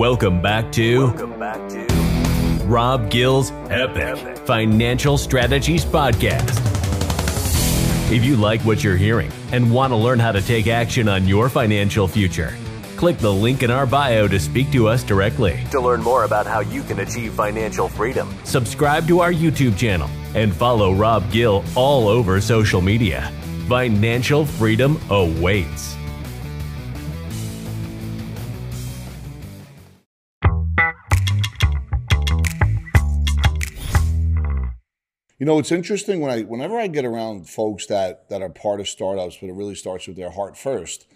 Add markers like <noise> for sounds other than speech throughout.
Welcome back to. Welcome back to Rob Gill's Epic Financial Strategies Podcast. If you like what you're hearing and want to learn how to take action on your financial future, click the link in our bio to speak to us directly. To learn more about how you can achieve financial freedom, subscribe to our YouTube channel and follow Rob Gill all over social media. Financial freedom awaits. You know, it's interesting when I whenever I get around folks that that are part of startups, but it really starts with their heart first.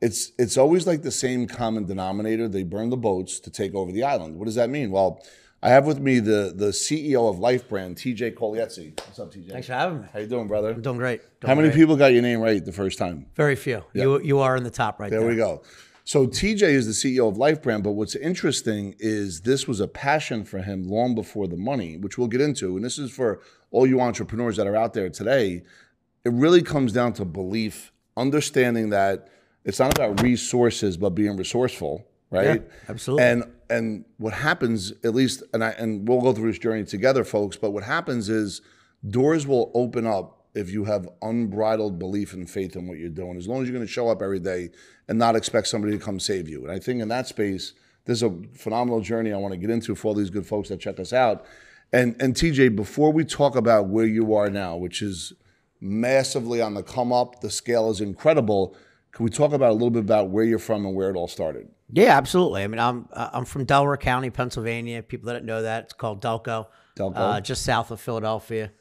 It's it's always like the same common denominator. They burn the boats to take over the island. What does that mean? Well, I have with me the the CEO of LifeBrand, TJ Colaiezzi. What's up, TJ? Thanks for having me. How you doing, brother? I'm doing great. Doing How many great. people got your name right the first time? Very few. Yeah. You you are in the top right there. There we go. So TJ is the CEO of LifeBrand, but what's interesting is this was a passion for him long before the money, which we'll get into. And this is for all you entrepreneurs that are out there today. It really comes down to belief, understanding that it's not about resources, but being resourceful, right? Yeah, absolutely. And and what happens, at least, and I and we'll go through this journey together, folks. But what happens is doors will open up if you have unbridled belief and faith in what you're doing. As long as you're going to show up every day and not expect somebody to come save you. And I think in that space, there's a phenomenal journey I want to get into for all these good folks that check us out. And and TJ, before we talk about where you are now, which is massively on the come up, the scale is incredible. Can we talk about a little bit about where you're from and where it all started? Yeah, absolutely. I mean, I'm uh, I'm from Delaware County, Pennsylvania. People that don't know that, it's called Delco. Delco. Uh, just south of Philadelphia.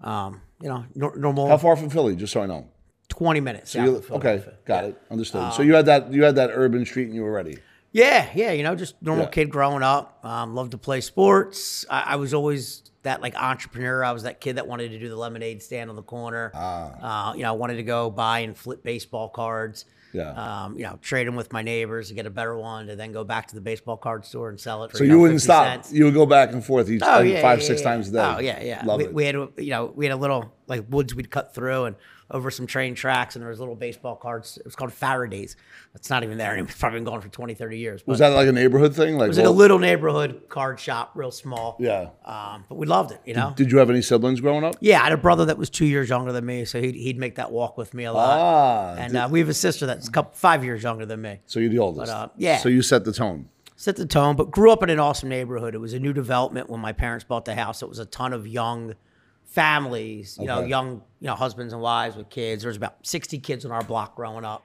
Um, you know, nor- normal How far from Philly? Just so I know. 20 minutes. You- of okay, Philadelphia. got it, understood. so you had that you had that urban street and you were ready. Yeah, yeah, you know, just normal Yeah. kid growing up. Um, loved to play sports. I, I was always that like entrepreneur. I was that kid that wanted to do the lemonade stand on the corner. Uh, you know, I wanted to go buy and flip baseball cards. Yeah. Um, you know, trade them with my neighbors to get a better one, to then go back to the baseball card store and sell it. For, So you, know, wouldn't 50 stop. cents. You would go back and forth each Oh yeah, five, yeah, six yeah. times a day. Oh yeah, yeah. Love we, it. we had, you know, we had a little like woods we'd cut through and over some train tracks, and there was little baseball cards. It was called Faraday's. It's not even there anymore. It's probably been gone for 20, 30 years. was that like a neighborhood thing? Like, it was like a little neighborhood card shop, real small. Yeah. Um, but we loved it, you know. Did you have any siblings growing up? yeah, I had a brother that was two years younger than me, so he'd, he'd make that walk with me a lot. Ah, and uh, we have a sister that's a couple five years younger than me. So you're the oldest. But, uh, yeah. So you set the tone. set the tone, but grew up in an awesome neighborhood. It was a new development when my parents bought the house. It was a ton of young families, you know, young, you know, husbands and wives with kids. There was about 60 kids on our block growing up.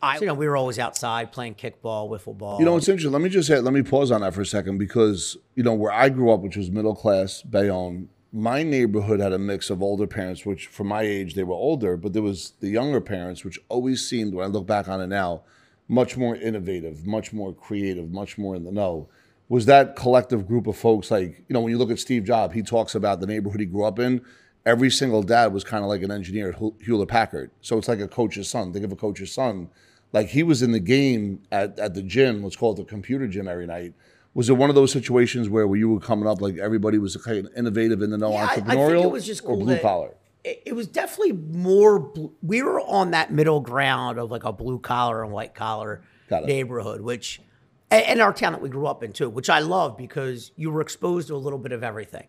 I, you know, we were always outside playing kickball, wiffle ball. You know, it's interesting. Let me just say, let me pause on that for a second because, you know, where I grew up, which was middle class, Bayonne, my neighborhood had a mix of older parents, which for my age, they were older, but there was the younger parents, which always seemed, when I look back on it now, much more innovative, much more creative, much more in the know. Was that collective group of folks like, you know, when you look at Steve Jobs, he talks about the neighborhood he grew up in. Every single dad was kind of like an engineer at Hewlett Packard. So it's like a coach's son. Think of a coach's son. Like he was in the game at, at the gym, let's call it the computer gym every night. Was it one of those situations where, where you were coming up like everybody was kind of innovative in the know Yeah, I- I think it was just or blue collar? it was definitely more. We were on that middle ground of like a blue collar and white collar neighborhood, which and, and our town that we grew up in too, which I love because you were exposed to a little bit of everything.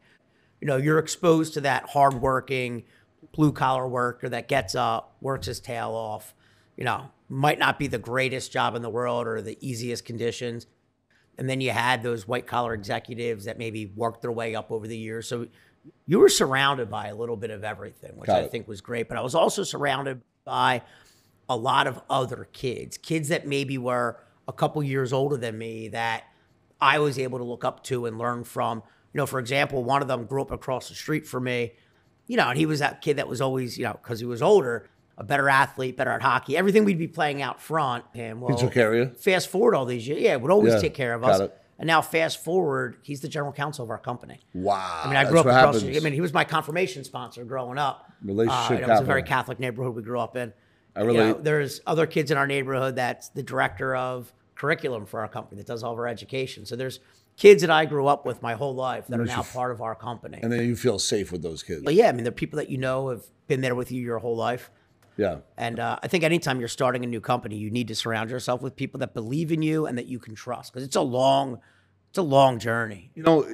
You know, you're exposed to that hardworking blue collar worker that gets up, works his tail off. You know, might not be the greatest job in the world or the easiest conditions. And then you had those white collar executives that maybe worked their way up over the years. So you were surrounded by a little bit of everything, which I think was great. But I was also surrounded by a lot of other kids, kids that maybe were a couple years older than me that I was able to look up to and learn from. You know, for example, one of them grew up across the street from me, you know, and he was that kid that was always, you know, because he was older, a better athlete, better at hockey. Everything we'd be playing out front. And well, he took care of you? Fast forward all these years, yeah, would always Yeah, take care of us. it. And now, fast forward, he's the general counsel of our company. Wow. I mean, I grew up across. happens. I mean, he was my confirmation sponsor growing up. Relationship Uh, it was a very. Catholic neighborhood we grew up in. I You know, there's other kids in our neighborhood that's the director of curriculum for our company that does all of our education. So there's kids that I grew up with my whole life that are now part of our company. and then you feel safe with those kids. But yeah, I mean, they're people that you know have been there with you your whole life. Yeah. And uh, I think anytime you're starting a new company, you need to surround yourself with people that believe in you and that you can trust because it's a long, it's a long journey. You know,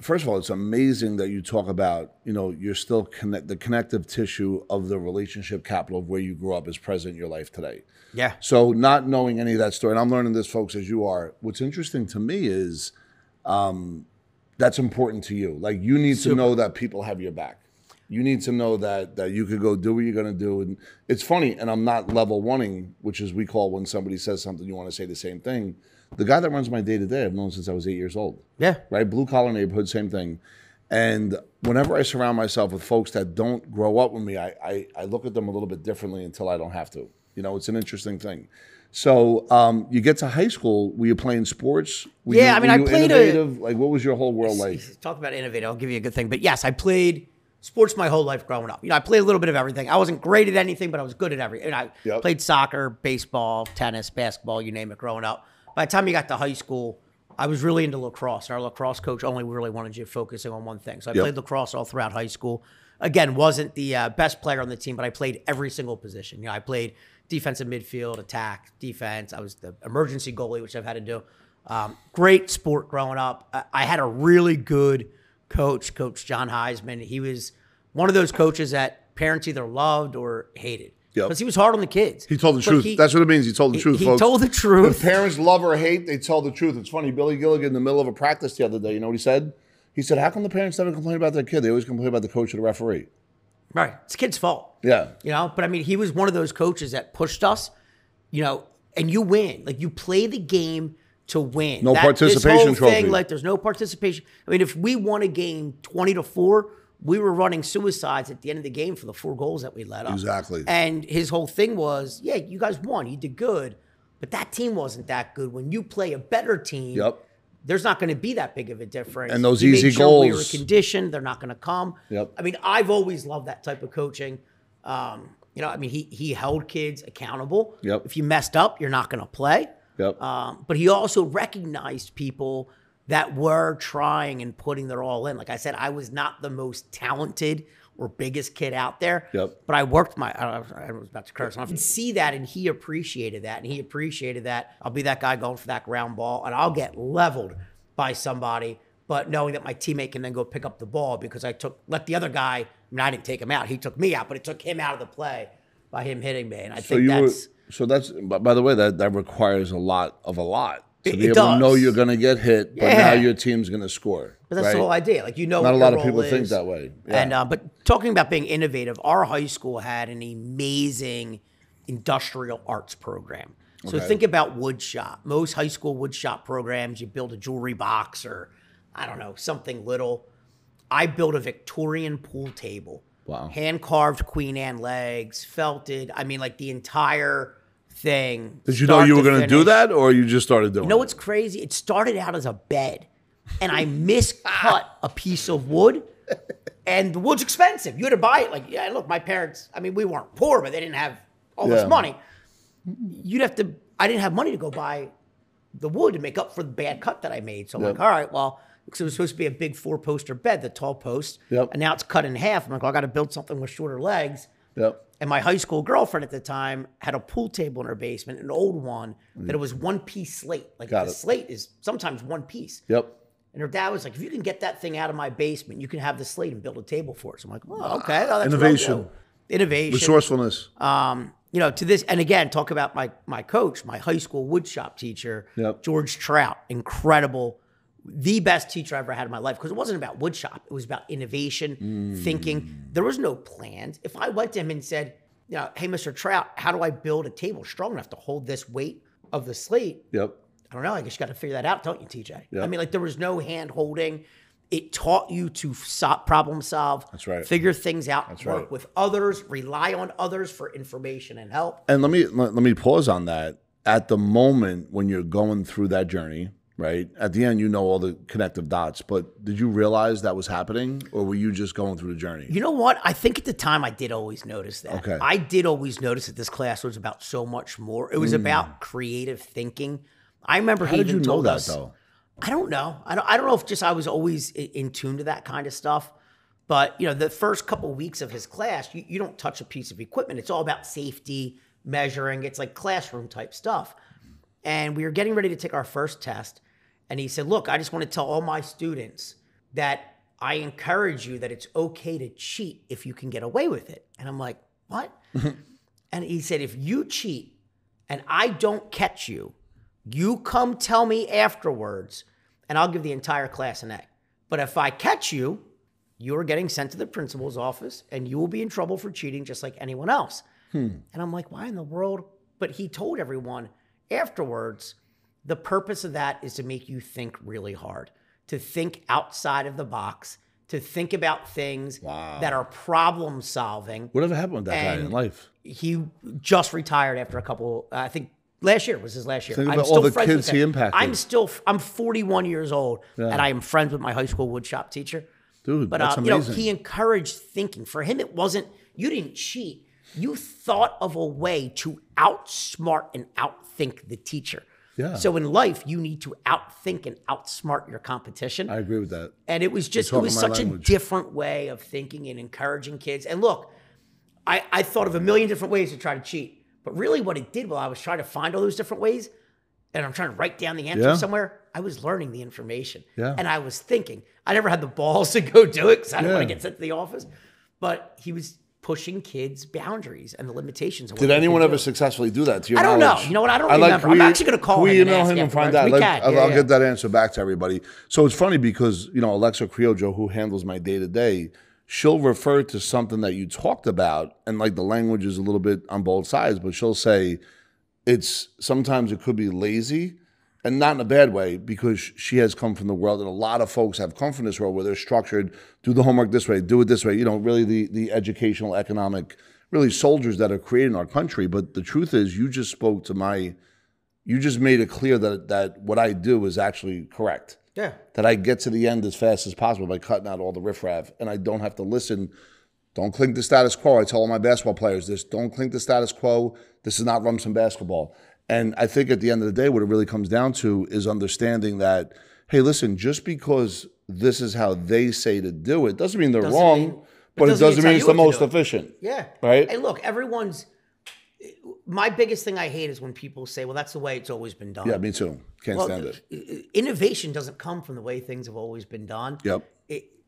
first of all, it's amazing that you talk about, you know, you're still connect the connective tissue of the relationship capital of where you grew up is present in your life today. Yeah. So not knowing any of that story, and I'm learning this, folks, as you are. What's interesting to me is um, that's important to you. Like you need to know that people have your back. You need to know that that you could go do what you're gonna do. And it's funny, and I'm not level oneing, which is we call when somebody says something, you want to say the same thing. The guy that runs my day to day, I've known since I was eight years old Yeah. right? Blue collar neighborhood, same thing. And whenever I surround myself with folks that don't grow up with me, I, I, I look at them a little bit differently until I don't have to. You know, it's an interesting thing. So um, you get to high school, were you playing sports? Were Yeah, you, I mean, I played a- like, what was your whole world like? Talk about innovative. I'll give you a good thing. But yes, I played sports my whole life growing up. You know, I played a little bit of everything. I wasn't great at anything, but I was good at everything. And I Yep. played soccer, baseball, tennis, basketball, you name it, growing up. By the time you got to high school, I was really into lacrosse. and Our lacrosse coach only really wanted you focusing on one thing. So I Yep. played lacrosse all throughout high school. Again, wasn't the uh, best player on the team, but I played every single position. You know, I played defensive midfield, attack, defense. I was the emergency goalie, which I've had to do. Um, great sport growing up. I, I had a really good coach, Coach John Heisman. He was one of those coaches that parents either loved or hated Yep. because he was hard on the kids. He told the But truth. he- That's what it means. He told the he- truth, he folks. told the truth. If parents love or hate, they tell the truth. It's funny. Billy Gilligan, in the middle of a practice the other day, you know what he said? He said, "How come the parents never complain about their kid? They always complain about the coach or the referee." Right. It's the kid's fault. Yeah. You know, but I mean, he was one of those coaches that pushed us, you know, and you win. Like you play the game to win. No this participation whole trophy. Thing, like there's no participation. I mean, if we won a game 20 to 4, we were running suicides at the end of the game for the four goals that we let up. Exactly. And his whole thing was, yeah, you guys won. You did good. But that team wasn't that good. When you play a better team, Yep. there's not going to be that big of a difference. And those He easy sure We were goals. conditioned. They're not going to come. Yep. I mean, I've always loved that type of coaching. Um, you know, I mean, he he held kids accountable. Yep. If you messed up, you're not going to play. Yep. Um, but he also recognized people that were trying and putting their all in. Like I said, I was not the most talented or biggest kid out there. Yep. But I worked my. I was about to curse. I could see that, and he appreciated that, and he appreciated that. I'll be that guy going for that ground ball, and I'll get leveled by somebody. But knowing that my teammate can then go pick up the ball because I took let the other guy. I mean, I didn't take him out. He took me out, but it took him out of the play by him hitting me. And I So think you that's. were. So that's. But by the way, that that requires a lot of a lot to It- be able to know you're going to get hit, but now your team's going to score. But that's right? the whole idea. Like you know, Not a lot of people role think that way. Yeah. And uh, but talking about being innovative, our high school had an amazing industrial arts program. So Okay. think about woodshop. Most high school woodshop programs, you build a jewelry box or I don't know something little. I built a Victorian pool table. Wow. Hand carved Queen Anne legs, felted. I mean, like the entire thing. Did you know you were going to do that, or you just started doing? You know what's crazy? It started out as a bed, and I miscut a piece of wood, and the wood's expensive. You had to buy it. Like, yeah, look, my parents. I mean, we weren't poor, but they didn't have all Yeah. this money. You'd have to. I didn't have money to go buy the wood to make up for the bad cut that I made. So I'm Yep. like, all right, well, because it was supposed to be a big four poster bed, the tall post, Yep. and now it's cut in half. I'm like, well, I got to build something with shorter legs. Yep. And my high school girlfriend at the time had a pool table in her basement, an old one, that it was one piece slate. Like Mm. Got the it. slate is sometimes one piece. Yep. And her dad was like, if you can get that thing out of my basement, you can have the slate and build a table for it. So I'm like, oh, okay. well, that's what I'll Innovation. do." Innovation. Resourcefulness. Um, you know, to this, and again, talk about my my coach, my high school woodshop teacher, Yep. George Trout, incredible, the best teacher I ever had in my life because it wasn't about woodshop; it was about innovation, Mm. thinking. There was no plans. If I went to him and said, you know, hey, Mr. Trout, how do I build a table strong enough to hold this weight of the slate? Yep. I don't know. I guess you got to figure that out, don't you, TJ? Yeah. I mean, like there was no hand holding. It taught you to so- problem solve. That's right. Figure things out. That's work right. with others. Rely on others for information and help. And let me let, let me pause on that. At the moment when you're going through that journey, right? At the end, you know all the connective dots. But did you realize that was happening, or were you just going through the journey? You know what? I think at the time I did always notice that. Okay. I did always notice that this class was about so much more. It was hmm. about creative thinking. I remember How he did even you know told that us. though? I don't know. I don't. I don't know if just I was always in tune to that kind of stuff. But you know, the first couple weeks of his class, you, you don't touch a piece of equipment. It's all about safety, measuring. It's like classroom type stuff. And we were getting ready to take our first test. And he said, Look, I just want to tell all my students that I encourage you that it's okay to cheat if you can get away with it. And I'm like, What? <laughs> and he said, If you cheat and I don't catch you, you come tell me afterwards, and I'll give the entire class an A. But if I catch you, you're getting sent to the principal's office and you will be in trouble for cheating just like anyone else. Hmm. And I'm like, why in the world? But he told everyone afterwards the purpose of that is to make you think really hard, to think outside of the box, to think about things that are problem solving. Whatever happened with that guy in life? He just retired after a couple, I think last year was his last year. Think I'm about still all the friends kids with he him. impacted. I'm still, I'm 41 years old and I am friends with my high school woodshop teacher. Dude, But that's uh, you know, he encouraged thinking. For him, it wasn't you didn't cheat. You thought of a way to outsmart and outthink the teacher. Yeah. So in life, you need to outthink and outsmart your competition. I agree with that. and it was just it was such language. a different way of thinking and encouraging kids. And look, I, I thought of a million different ways to try to cheat. But really what it did while I was trying to find all those different ways, and I'm trying to write down the answer Yeah. somewhere, I was learning the information. Yeah. And I was thinking. I never had the balls <laughs> to go do it because I didn't want to get sent to the office. But he was pushing kids' boundaries and the limitations. Of Did anyone ever do. successfly do that to your I don't know. You know what? I don't like- remember. can I'm actually gonna call can we him and email him and find afterwards. out. We Let-. I'll, Yeah, I'll yeah. get that answer back to everybody. So it's funny because you know Alexa Criojo, who handles my day to day, she'll refer to something that you talked about, and like the language is a little bit on both sides, but she'll say it's sometimes it could be lazy and not in a bad way because she has come from the world and a lot of folks have come from this world where they're structured do the homework this way do it this way you know really the the educational economic really soldiers that are creating our country but the truth is you just spoke to my you just made it clear that that what i do is actually correct Yeah. that i get to the end as fast as possible by cutting out all the riffraff and i don't have to listen don't clink the status quo. I tell all my basketball players this don't clink the status quo. This is not Rumson basketball. And I think at the end of the day, what it really comes down to is understanding that, hey, listen, just because this is how they say to do it doesn't mean they're Doesn't wrong, mean- but, it doesn't mean doesn't it's mean it's the most it. efficient. Yeah. Right? And look, everyone's. My biggest thing I hate is when people say, "Well, that's the way it's always been done." Yeah, me too. Can't Well, stand it. innovation doesn't come from the way things have always been done. Yep.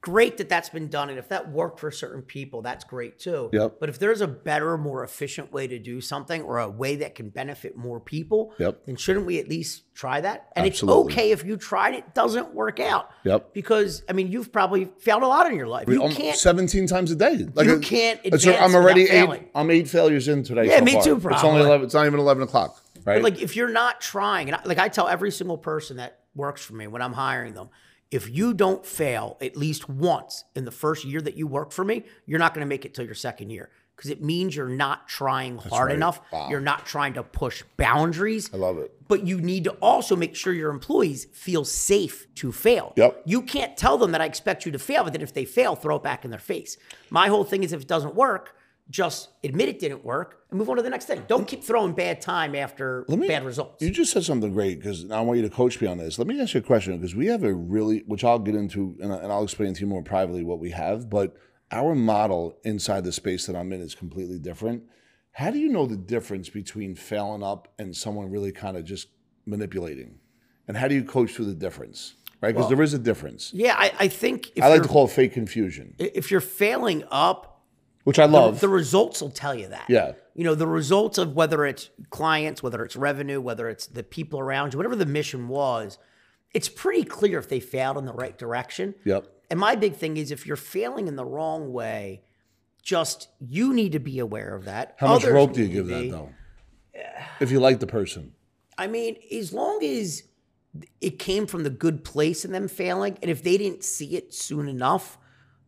Great that that's been done, and if that worked for certain people, that's great too. Yep. But if there's a better, more efficient way to do something, or a way that can benefit more people, Yep. then shouldn't we at least try that? And Absolutely. it's okay if you tried it doesn't work out. Yep. Because I mean, you've probably failed a lot in your life. You Um, can't. 17 times a day. Like You a- can't it's- advance I'm already eight. failing. I'm eight failures in today. Yeah, so me far. too, It's only 11. It's not even 11 o'clock. Right. But like, if you're not trying, and I, like I tell every single person that works for me when I'm hiring them, if you don't fail at least once in the first year that you work for me, you're not going to make it till your second year because it means you're not trying hard right. enough. Wow. You're not trying to push boundaries. I love it. But you need to also make sure your employees feel safe to fail. Yep. You can't tell them that I expect you to fail, but then if they fail, throw it back in their face. My whole thing is if it doesn't work, just admit it didn't work and move on to the next thing. Don't keep throwing bad time after me- bad results. You just said something great because I want you to coach me on this. Let me ask you a question because we have a really, which I'll get into and, and I'll explain to you more privately what we have, but our model inside the space that I'm in is completely different. How do you know the difference between failing up and someone really kind of just manipulating? And how do you coach through the difference? Right? Because there is a difference. Yeah, I, I think if I like to call it fake confusion, if you're failing up, which I love. the results will tell you that. Yeah. You know, the results of whether it's clients, whether it's revenue, whether it's the people around you, whatever the mission was, it's pretty clear if they failed in the right direction. Yep. And my big thing is if you're failing in the wrong way, just you need to be aware of that. How much rope do you give that though? If you like the person. I mean, as long as it came from the good place in them failing, and if they didn't see it soon enough,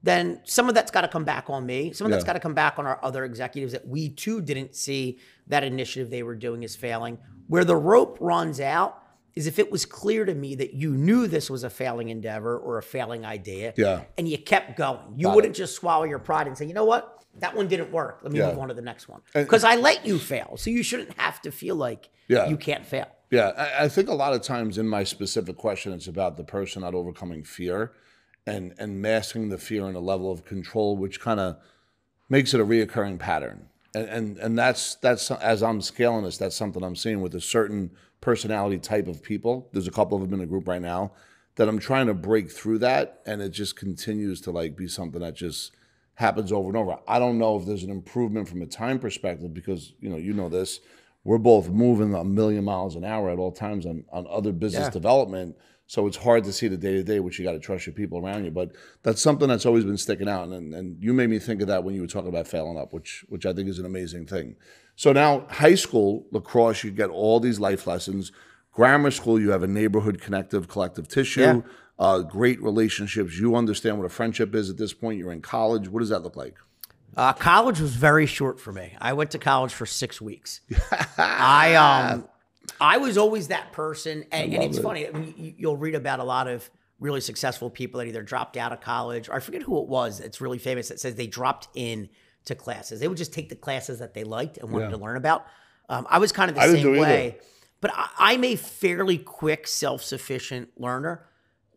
then some of that's got to come back on me. Some of that's got to come back on our other executives that we too didn't see that initiative they were doing is failing. Where the rope runs out is if it was clear to me that you knew this was a failing endeavor or a failing idea, Yeah. and you kept going. You Got wouldn't just swallow your pride and say, you know what, that one didn't work. Let me Yeah. move on to the next one because I let you fail, so you shouldn't have to feel like Yeah. you can't fail. Yeah, I, I think a lot of times in my specific question, it's about the person not overcoming fear. And and masking the fear and a level of control, which kind of makes it a reoccurring pattern. And, and and that's that's as I'm scaling this, that's something I'm seeing with a certain personality type of people. There's a couple of them in the group right now that I'm trying to break through that, and it just continues to like be something that just happens over and over. I don't know if there's an improvement from a time perspective because you know you know this. We're both moving a million miles an hour at all times on on other business Yeah. development. So it's hard to see the day to day, which you got to trust your people around you. But that's something that's always been sticking out, and, and you made me think of that when you were talking about failing up, which which I think is an amazing thing. So now high school lacrosse, you get all these life lessons. Grammar school, you have a neighborhood connective collective tissue, Yeah. uh, great relationships. You understand what a friendship is at this point. You're in college. What does that look like? Uh, college was very short for me. I went to college for six weeks. <laughs> I um, I was always that person, and, and it's funny. I mean, you, you'll read about a lot of really successful people that either dropped out of college, or I forget who it was. It's really famous that says they dropped in to classes. They would just take the classes that they liked and wanted Yeah. to learn about. Um, I was kind of the I same either. way, but I, I'm a fairly quick, self-sufficient learner.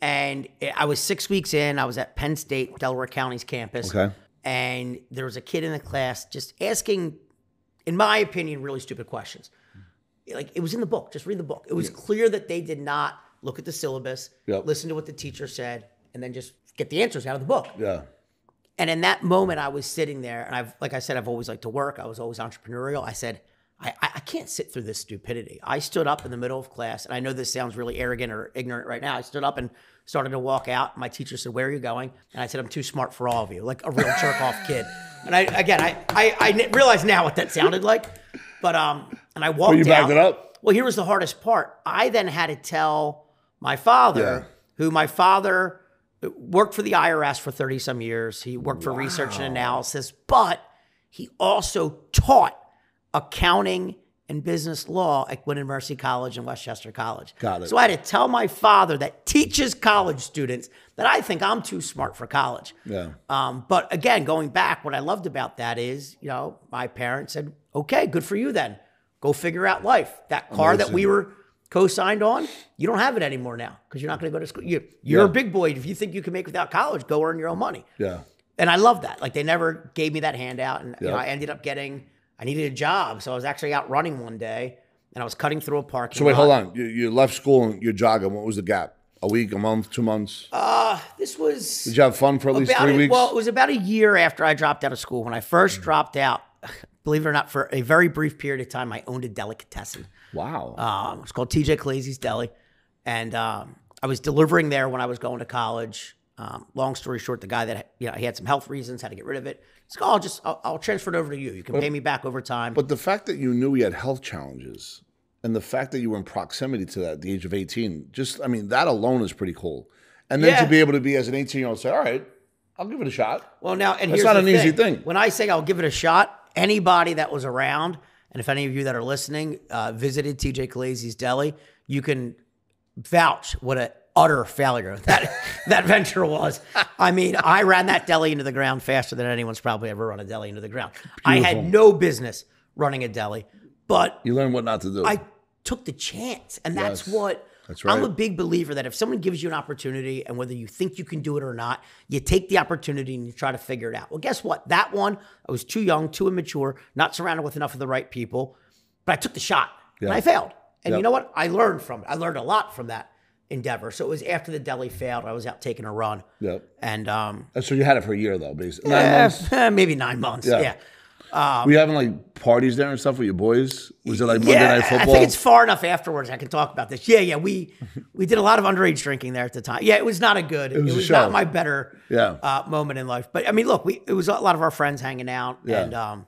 And I was six weeks in. I was at Penn State, Delaware County's campus Okay. and there was a kid in the class just asking, in my opinion, really stupid questions. Like it was in the book. Just read the book. It was clear that they did not look at the syllabus, Yep. listen to what the teacher said, and then just get the answers out of the book. Yeah. And in that moment, I was sitting there, and I've, like I said, I've always liked to work. I was always entrepreneurial. I said, I, I I can't sit through this stupidity. I stood up in the middle of class, and I know this sounds really arrogant or ignorant right now. I stood up and started to walk out. My teacher said, "Where are you going?" And I said, "I'm too smart for all of you," like a real jerk off kid. And I again, I, I, I realize now what that sounded like, but um, and I walked you backed it up? Well, here was the hardest part. I then had to tell my father, Yeah. who my father worked for the IRS for 30 some years. He worked for research and analysis, but he also taught accounting and business law at Gwynedd Mercy College and West Chester College. Got it. So I had to tell my father that teaches college students that I think I'm too smart for college. Yeah. Um, but again, going back, what I loved about that is, you know, my parents said, okay, good for you then. Go figure out life. That car that we were co-signed on, you don't have it anymore now because you're not going to go to school. You, you're a big boy. If you think you can make without college, go earn your own money. Yeah. And I love that. Like they never gave me that handout. And you know, I ended up getting, I needed a job. So I was actually out running one day and I was cutting through a parking So wait, lot. hold on. You, you left school and you're jogging. What was the gap? A week, a month, two months? Uh, this was Did you have fun for at least three a- weeks? Well, it was about a year after I dropped out of school. When I first dropped out, believe it or not, for a very brief period of time, I owned a delicatessen. wow. Um, it's called TJ Colaiezzi's Deli, and um, I was delivering there when I was going to college. Um, long story short, the guy that you know he had some health reasons, had to get rid of it. He's like, "Oh, I'll just I'll, I'll transfer it over to you. You can pay me back over time." But the fact that you knew he had health challenges and the fact that you were in proximity to that at the age of 18, just, I mean, that alone is pretty cool. And then Yeah. to be able to be as an 18 year old say, all right, I'll give it a shot. Well, now and it's here's not the an easy thing. When I say I'll give it a shot, anybody that was around, and if any of you that are listening uh, visited TJ Colaiezzi's Deli, you can vouch what a utter failure <laughs> that that venture was. I mean, I ran that deli into the ground faster than anyone's probably ever run a deli into the ground. I had no business running a deli, but You learn what not to do. I took the chance, and that's Yes, what that's I'm a big believer that if someone gives you an opportunity, and whether you think you can do it or not, you take the opportunity and you try to figure it out. Well, guess what? That one, I was too young, too immature, not surrounded with enough of the right people, but I took the shot and I failed. And Yep. you know what? I learned from it. I learned a lot from that endeavor. So it was after the deli failed, I was out taking a run, Yep. and um, so you had it for a year though, basically. Nine eh, months. eh, maybe nine months. Yeah. yeah. Were you having like parties there and stuff with your boys? Was it like Monday Night Football? I think it's far enough afterwards. I can talk about this. Yeah, yeah. We we did a lot of underage drinking there at the time. Yeah, it was not a good. It was was, a not my better Yeah. uh, moment in life. But I mean, look, we it was a lot of our friends hanging out, Yeah. and um,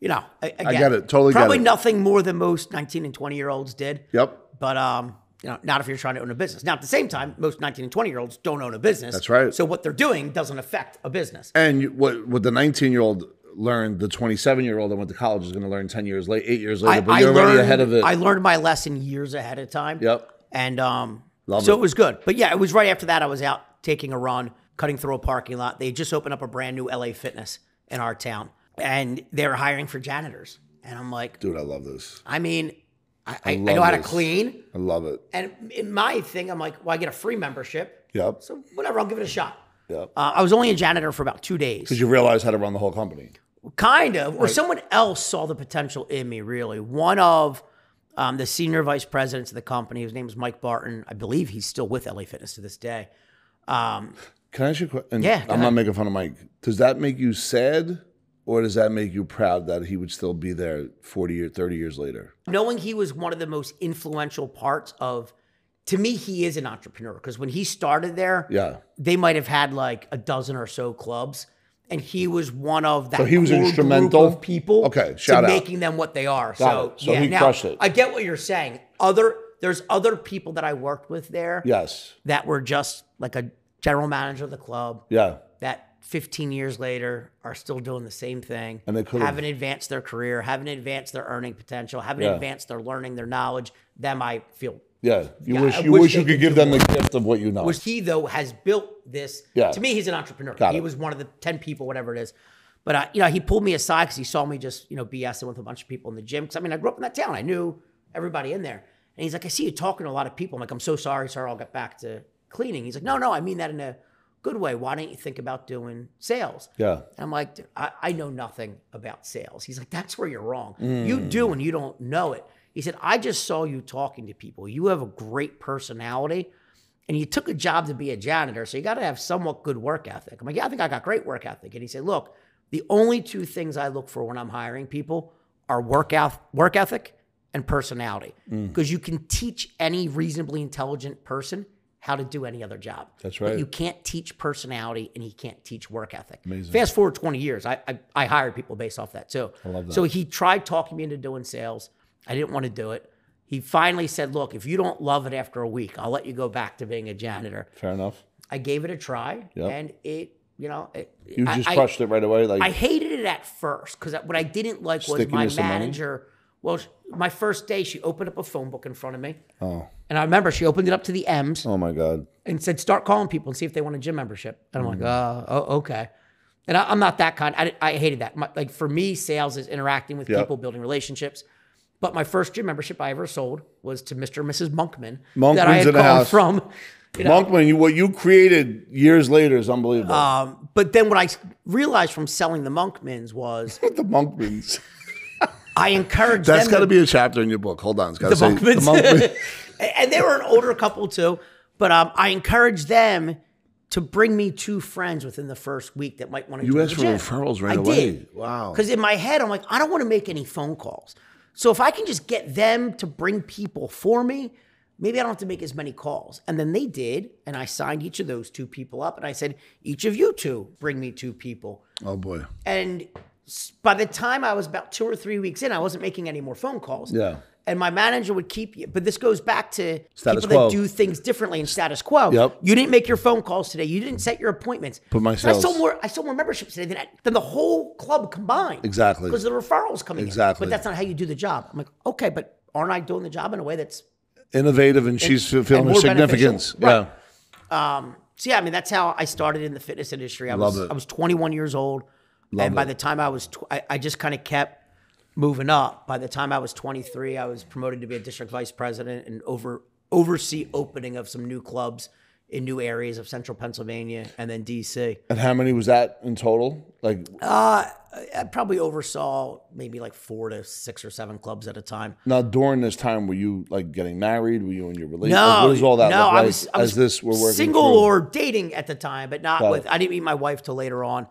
you know, again, get it. Totally get Probably it. nothing more than most nineteen and twenty year olds did. Yep. But um, you know, not if you're trying to own a business. Now, at the same time, most nineteen and twenty year olds don't own a business. That's right. So what they're doing doesn't affect a business. And you, what what the 19 year old learned, the 27 year old that went to college is going to learn 10 years late, eight years later. but you're already ahead of it. I learned my lesson years ahead of time. Yep. And um, Love so it. it. was good. But yeah, it was right after that I was out taking a run, cutting through a parking lot. They just opened up a brand new LA Fitness in our town, and they were hiring for janitors. And I'm like, Dude, I love this. I mean, I, I, I know how to clean. I love it. And in my thing, I'm like, well, I get a free membership. Yep. So whatever, I'll give it a shot. Yep. Uh, I was only a janitor for about two days. Because you realize how to run the whole company. Kind of. Or someone else saw the potential in me, really. One of um, the senior vice presidents of the company, his name is Mike Barton. I believe he's still with LA Fitness to this day. Um, Can I ask you a question? Yeah, I'm not making fun of Mike. Does that make you sad or does that make you proud that he would still be there 40 or 30 years later? knowing he was one of the most influential parts of, to me, he is an entrepreneur. Because when he started there, Yeah. they might have had like a dozen or so clubs. And he was one of that So he was group instrumental? of people Okay, shout to out. making them what they are. Got so. So yeah, he now, crushed it. I get what you're saying. Other there's other people that I worked with there Yes. that were just like a general manager of the club Yeah. that 15 years later are still doing the same thing And they could've- haven't advanced their career, haven't advanced their earning potential, haven't Yeah. advanced their learning, their knowledge. Them, I feel. Yeah. You Yeah, wish you wish wish you could give them the gift of what you know. Was he though has built this? Yeah. To me, he's an entrepreneur. Got he it. was one of the 10 people, whatever it is. But uh, you know, he pulled me aside because he saw me just you know BSing with a bunch of people in the gym. Because I mean, I grew up in that town. I knew everybody in there. And he's like, I see you talking to a lot of people. I'm like, I'm so sorry, sir. I'll get back to cleaning. He's like, No, no, I mean that in a good way. Why don't you think about doing sales? yeah. And I'm like, I, I know nothing about sales. He's like, that's where you're wrong. You do and you don't know it. He said, I just saw you talking to people. You have a great personality and you took a job to be a janitor. So you got to have somewhat good work ethic. I'm like, yeah, I think I got great work ethic. And he said, look, the only two things I look for when I'm hiring people are work, work ethic and personality. Mm. Because you can teach any reasonably intelligent person how to do any other job. That's right. But you can't teach personality and he can't teach work ethic. Amazing. Fast forward 20 years, I, I I hired people based off that too. I love that. So he tried talking me into doing sales. I didn't want to do it. He finally said, "Look, if you don't love it after a week, I'll let you go back to being a janitor." Fair enough. I gave it a try, Yep. and it, you know, it, You I- just I- crushed it right away. Like I hated it at first because what I didn't like was my manager. Well, my first day, she opened up a phone book in front of me, oh, and I remember she opened it up to the M's oh my God. and said, "Start calling people and see if they want a gym membership." And I'm Mm. like, "Uh, oh, okay." And I, I'm not that kind. I, I hated that. My, like for me, sales is interacting with Yep. people, building relationships. But my first gym membership I ever sold was to Mr. and Mrs. Monkman Monkman's that I had in the house. from. You know, Monkman, you, what you created years later is unbelievable. um, but then what I realized from selling the Monkmans was <laughs> the Monkmans. I encouraged That's got to be a chapter in your book. Hold on. It's got to the say Monkmans. the Monkman. <laughs> and they were an older couple too. But um, I encouraged them to bring me two friends within the first week that might want to. You asked for referrals right I away. Did. Wow. Because in my head, I'm like, I don't want to make any phone calls. So if I can just get them to bring people for me, maybe I don't have to make as many calls. And then they did, and I signed each of those two people up, and I said, each of you two bring me two people. Oh boy. And by the time I was about two or three weeks in, I wasn't making any more phone calls. Yeah. And my manager would keep you. But this goes back to Status people quo. that do things differently in status quo. Yep. You didn't make your phone calls today. You didn't set your appointments. Put myself. I sold more. I sold more memberships today than, than the whole club combined. Exactly. Because the referrals coming Exactly. in. But that's not how you do the job. I'm like, okay, but aren't I doing the job in a way that's Innovative, and she's feeling her significance. Yeah. Right. So yeah, I mean that's how I started in the fitness industry. I Love was it. I was 21 years old, and by the time I was, tw- I, I just kind of kept moving up. By the time I was 23, I was promoted to be a district vice president and over oversee opening of some new clubs in new areas of central Pennsylvania and then DC. And how many was that in total? Like uh, I probably oversaw maybe like four to six or seven clubs at a time. now during this time, were you like getting married? Were you in your relationship? No, what is all that? No, look I was, I as was this we're working single through? or dating at the time, but not Got with. it. I didn't meet my wife till later on,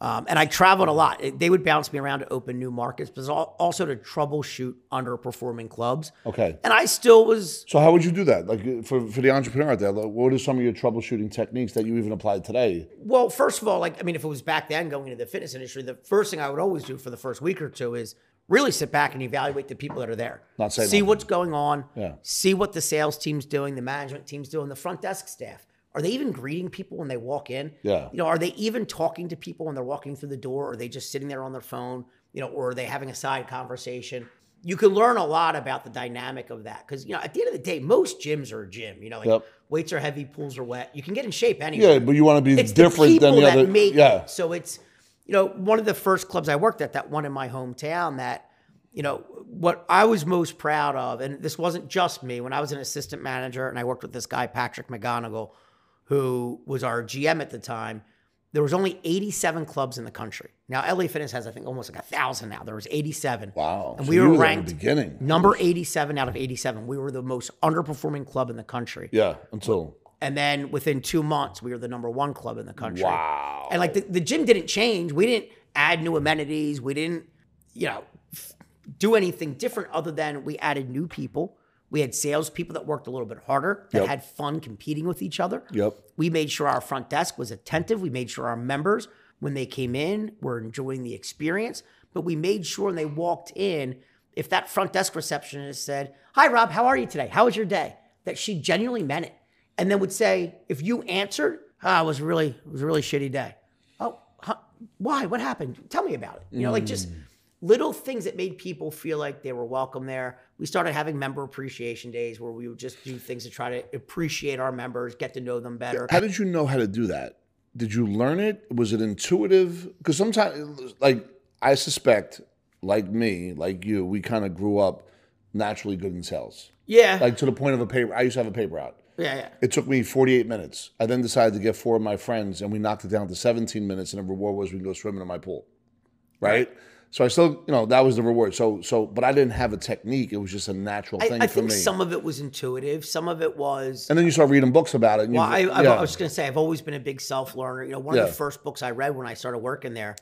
um, and I traveled a lot. They would bounce me around to open new markets, but also to troubleshoot underperforming clubs. Okay. and I still was. So how would you do that? Like for, for the entrepreneur out there, like, what are some of your troubleshooting techniques that you even applied today? Well, first of all, like I mean, if it was back then going into the fitness industry, the first thing I would always do for the first week or two is really sit back and evaluate the people that are there. Not say see nothing. what's going on. Yeah. See what the sales team's doing, the management team's doing, the front desk staff. Are they even greeting people when they walk in? Yeah. You know, are they even talking to people when they're walking through the door? Or are they just sitting there on their phone? You know, or are they having a side conversation? You can learn a lot about the dynamic of that because you know at the end of the day, most gyms are a gym. You know, like Yep. weights are heavy, pools are wet. You can get in shape anyway Yeah, but you want to be it's different the than the that other. make yeah. it. So it's you know one of the first clubs I worked at, that one in my hometown, that you know, what I was most proud of, and this wasn't just me, when I was an assistant manager and I worked with this guy, Patrick McGonigal, who was our GM at the time, there was only 87 clubs in the country. Now, LA Fitness has, I think, almost like a thousand now. There was 87. Wow. And So we were ranked beginning. number 87 out of 87. We were the most underperforming club in the country. Yeah, until And then within two months, we were the number one club in the country. wow. And like the, the gym didn't change. We didn't add new amenities. We didn't, you know, do anything different other than we added new people. We had salespeople that worked a little bit harder, that Yep. had fun competing with each other. Yep. We made sure our front desk was attentive. We made sure our members, when they came in, were enjoying the experience. But we made sure when they walked in, if that front desk receptionist said, Hi, Rob, how are you today? How was your day? That she genuinely meant it. And then would say, if you answered, ah, it was really, it was a really shitty day. Oh, huh, why? What happened? Tell me about it. You know, like just little things that made people feel like they were welcome there. We started having member appreciation days where we would just do things to try to appreciate our members, get to know them better. How did you know how to do that? Did you learn it? Was it intuitive? Because sometimes, like, I suspect, like me, like you, we kind of grew up naturally good in sales. Yeah. Like to the point of a paper. I used to have a paper out. yeah, yeah. It took me 48 minutes. I then decided to get four of my friends, and we knocked it down to 17 minutes. And the reward was we can go swimming in my pool, right? So I still, you know, that was the reward. So, so, but I didn't have a technique. It was just a natural I, thing I for think me. some of it was intuitive. Some of it was. and then you start reading books about it. And Well, I, I, yeah. I was going to say, I've always been a big self learner. You know, one Yeah. of the first books I read when I started working there,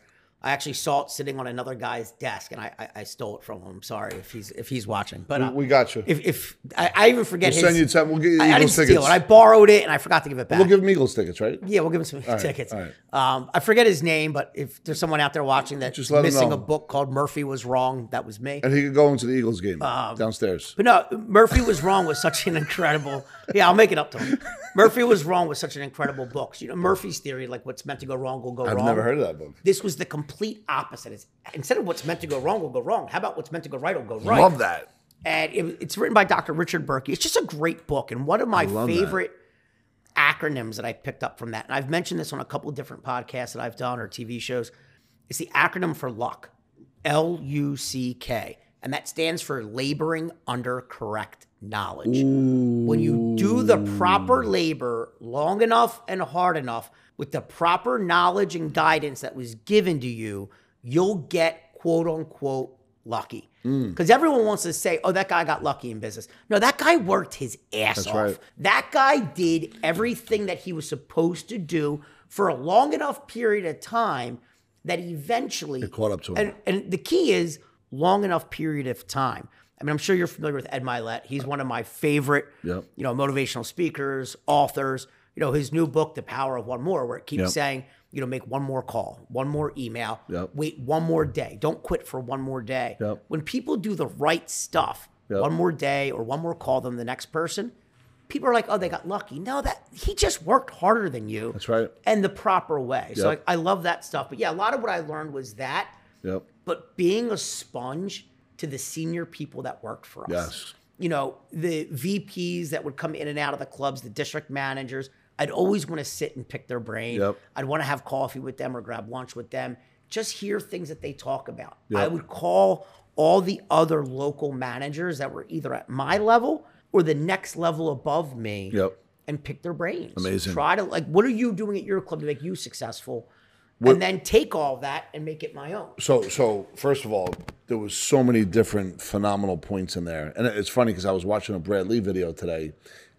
I actually saw it sitting on another guy's desk, and I, I, I stole it from him. Sorry if he's if he's watching, but uh, we got you. if, if I, I even forget We'll his, send you ten- we'll get you I, I didn't Eagles steal it. I borrowed it, and I forgot to give it back. we'll give them Eagles tickets, right? yeah, we'll give him some tickets. right. Um, I forget his name, but if there's someone out there watching that Just him missing a book called Murphy was wrong, that was me. And he could go into the Eagles game Um, downstairs. But no, Murphy was wrong was such an incredible. Yeah, I'll make it up to him. Murphy was wrong with such an incredible book. You know, Murphy's theory, like what's meant to go wrong will go wrong. I've never heard of that book. This was the complete opposite. It's, instead of what's meant to go wrong will go wrong. How about what's meant to go right will go right? I love that. And it, it's written by Dr. Richard Berkey. It's just a great book. And one of my love that. favorite acronyms that I picked up from that, and I've mentioned this on a couple of different podcasts that I've done or TV shows, is the acronym for luck L U C K. And that stands for laboring under correct knowledge. When you do the proper labor long enough and hard enough with the proper knowledge and guidance that was given to you, you'll get quote unquote lucky. Mm. Because everyone wants to say, oh, that guy got lucky in business. No, that guy worked his ass off. right. That guy did everything that he was supposed to do for a long enough period of time that eventually It caught up to him. and, and the key is long enough period of time. I mean, I'm sure you're familiar with Ed Mylett. He's one of my favorite, Yep. you know, motivational speakers, authors. You know, his new book, The Power of One More, where it keeps Yep. saying, you know, make one more call, one more email, Yep. wait one more day. Don't quit for one more day. When people do the right stuff, one more day or one more call than the next person, people are like, oh, they got lucky. No, that he just worked harder than you. That's right. And the proper way. So. I, I love that stuff. But yeah, a lot of what I learned was that Yep. But being a sponge to the senior people that worked for us. Yes. You know, the VPs that would come in and out of the clubs, the district managers, I'd always want to sit and pick their brain. Yep. I'd want to have coffee with them or grab lunch with them, just hear things that they talk about. I would call all the other local managers that were either at my level or the next level above me Yep. and pick their brains. Amazing. Try to like, what are you doing at your club to make you successful? And then take all that and make it my own. So, so first of all, there was so many different phenomenal points in there, and it's funny because I was watching a Brad Lea video today,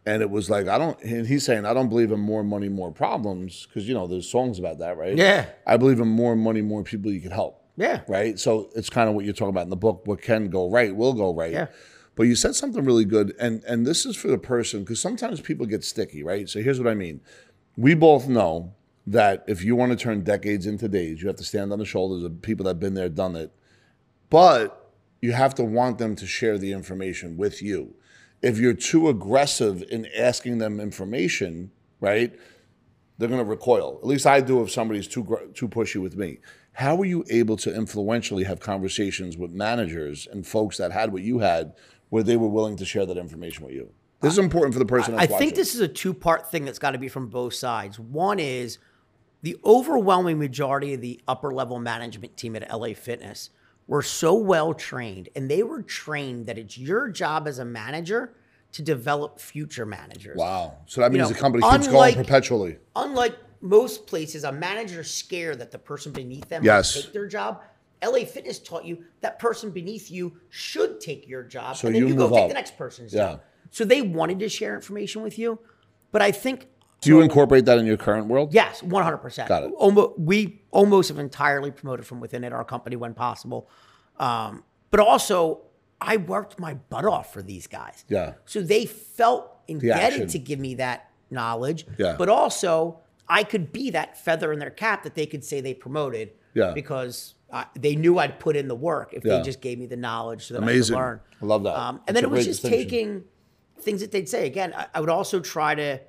and it was like I don't. And he's saying I don't believe in more money, more problems because you know there's songs about that, right? Yeah. I believe in more money, more people you can help. Yeah. Right. So it's kind of what you're talking about in the book. What can go right will go right. Yeah. But you said something really good, and and this is for the person because sometimes people get sticky, right? So here's what I mean. We both know that if you want to turn decades into days, you have to stand on the shoulders of people that have been there, done it. But you have to want them to share the information with you. If you're too aggressive in asking them information, right, they're going to recoil. At least I do if somebody's too too pushy with me. How were you able to influentially have conversations with managers and folks that had what you had, where they were willing to share that information with you? This is important for the person. I That's think this is a two part thing that's got to be from both sides. One is the overwhelming majority of the upper level management team at LA Fitness were so well trained and they were trained that it's your job as a manager to develop future managers. Wow. So that means know, the company keeps unlike- going perpetually. Unlike most places, a manager's scared that the person beneath them Yes. will take their job. LA Fitness taught you that person beneath you should take your job, So and then you you, go move take up. the next person's Yeah. job. So they wanted to share information with you, but I think Do you incorporate that in your current world? Yes, one hundred percent. Got it. Almost, we almost have entirely promoted from within at our company when possible, um, but also I worked my butt off for these guys. Yeah. So they felt indebted to give me that knowledge. Yeah. But also, I could be that feather in their cap that they could say they promoted. Yeah. Because uh, they knew I'd put in the work if Yeah. they just gave me the knowledge so that Amazing. I could learn. I love that. Um, That's and then it was just taking things that they'd say. Again, I, I would also try to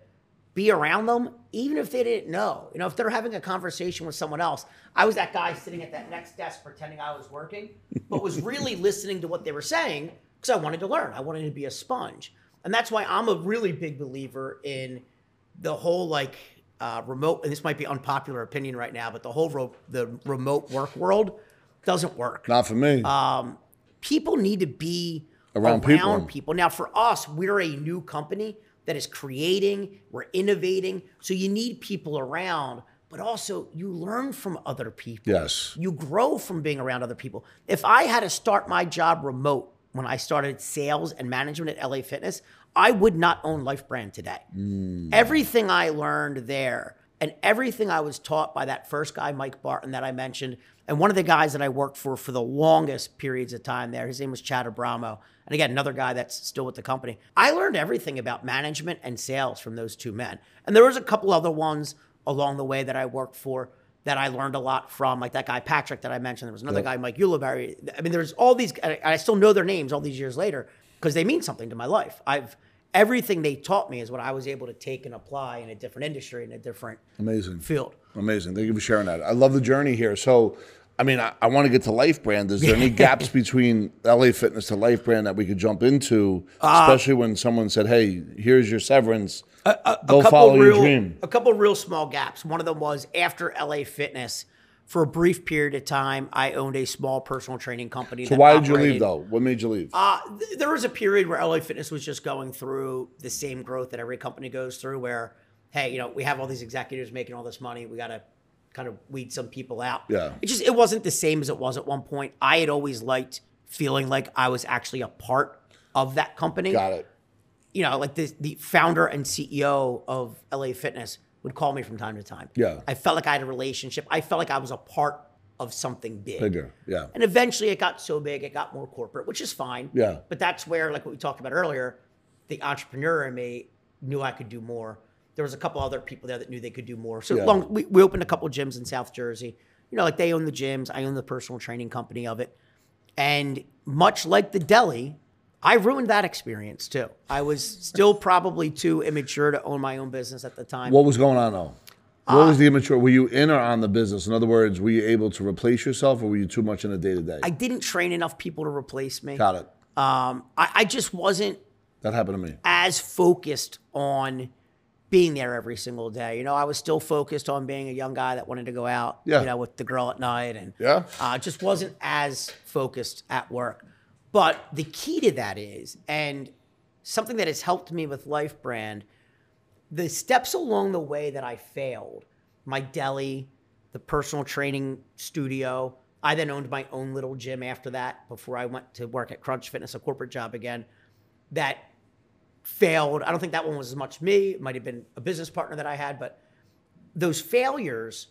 be around them, even if they didn't know. You know, if they're having a conversation with someone else, I was that guy sitting at that next desk pretending I was working, but was really <laughs> listening to what they were saying because I wanted to learn. I wanted to be a sponge. And that's why I'm a really big believer in the whole like uh, remote, and this might be unpopular opinion right now, but the whole ro- the remote work world doesn't work Not for me. people need to be Around around, people. people. Now, for us, we're a new company that is creating, we're innovating. So you need people around, but also you learn from other people. yes. You grow from being around other people. If I had to start my job remote when I started sales and management at LA Fitness, I would not own LifeBrand today. Hmm. Everything I learned there and everything I was taught by that first guy, Mike Barton, that I mentioned, and one of the guys that I worked for for the longest periods of time there, his name was Chad Abramo. And again, another guy that's still with the company. I learned everything about management and sales from those two men. And there was a couple other ones along the way that I worked for that I learned a lot from, like that guy Patrick that I mentioned. There was another guy, Mike Ulibarri. I mean, there's all these, and I still know their names all these years later because they mean something to my life. I've everything they taught me is what I was able to take and apply in a different industry in a different Amazing. field. Amazing. Thank you for sharing that. I love the journey here. So, I mean, I, I want to get to LifeBrand. Is there any <laughs> gaps between LA Fitness to LifeBrand that we could jump into, Uh, especially when someone said, "Hey, here's your severance. Go couple follow your dream." A couple real small gaps. One of them was after LA Fitness. For a brief period of time, I owned a small personal training company. So, why did you leave though? What made you leave? Uh, th- there was a period where LA Fitness was just going through the same growth that every company goes through, where, hey, you know, we have all these executives making all this money. We got to kind of weed some people out. Yeah. It just it wasn't the same as it was at one point. I had always liked feeling like I was actually a part of that company. Got it. You know, like the the founder and CEO of LA Fitness would call me from time to time. Yeah. I felt like I had a relationship. I felt like I was a part of something big. Bigger. Yeah. And eventually it got so big, it got more corporate, which is fine. Yeah. But that's where, like what we talked about earlier, the entrepreneur in me knew I could do more. There was a couple other people there that knew they could do more. So Yeah. long, we, we opened a couple gyms in South Jersey. You know, like they own the gyms, I own the personal training company of it. And much like the deli, I ruined that experience too. I was still probably too immature to own my own business at the time. What was going on though? What Uh, was the immature? Were you in or on the business? In other words, were you able to replace yourself, or were you too much in the day to day? I didn't train enough people to replace me. Got it. Um, I, I just wasn't That happened to me. as focused on being there every single day. You know, I was still focused on being a young guy that wanted to go out, Yeah. you know, with the girl at night and Yeah. uh, just wasn't as focused at work. But the key to that is, and something that has helped me with LifeBrand, the steps along the way that I failed, my deli, the personal training studio. I then owned my own little gym after that before I went to work at Crunch Fitness, a corporate job again. That failed. I don't think that one was as much me. It might have been a business partner that I had, but those failures,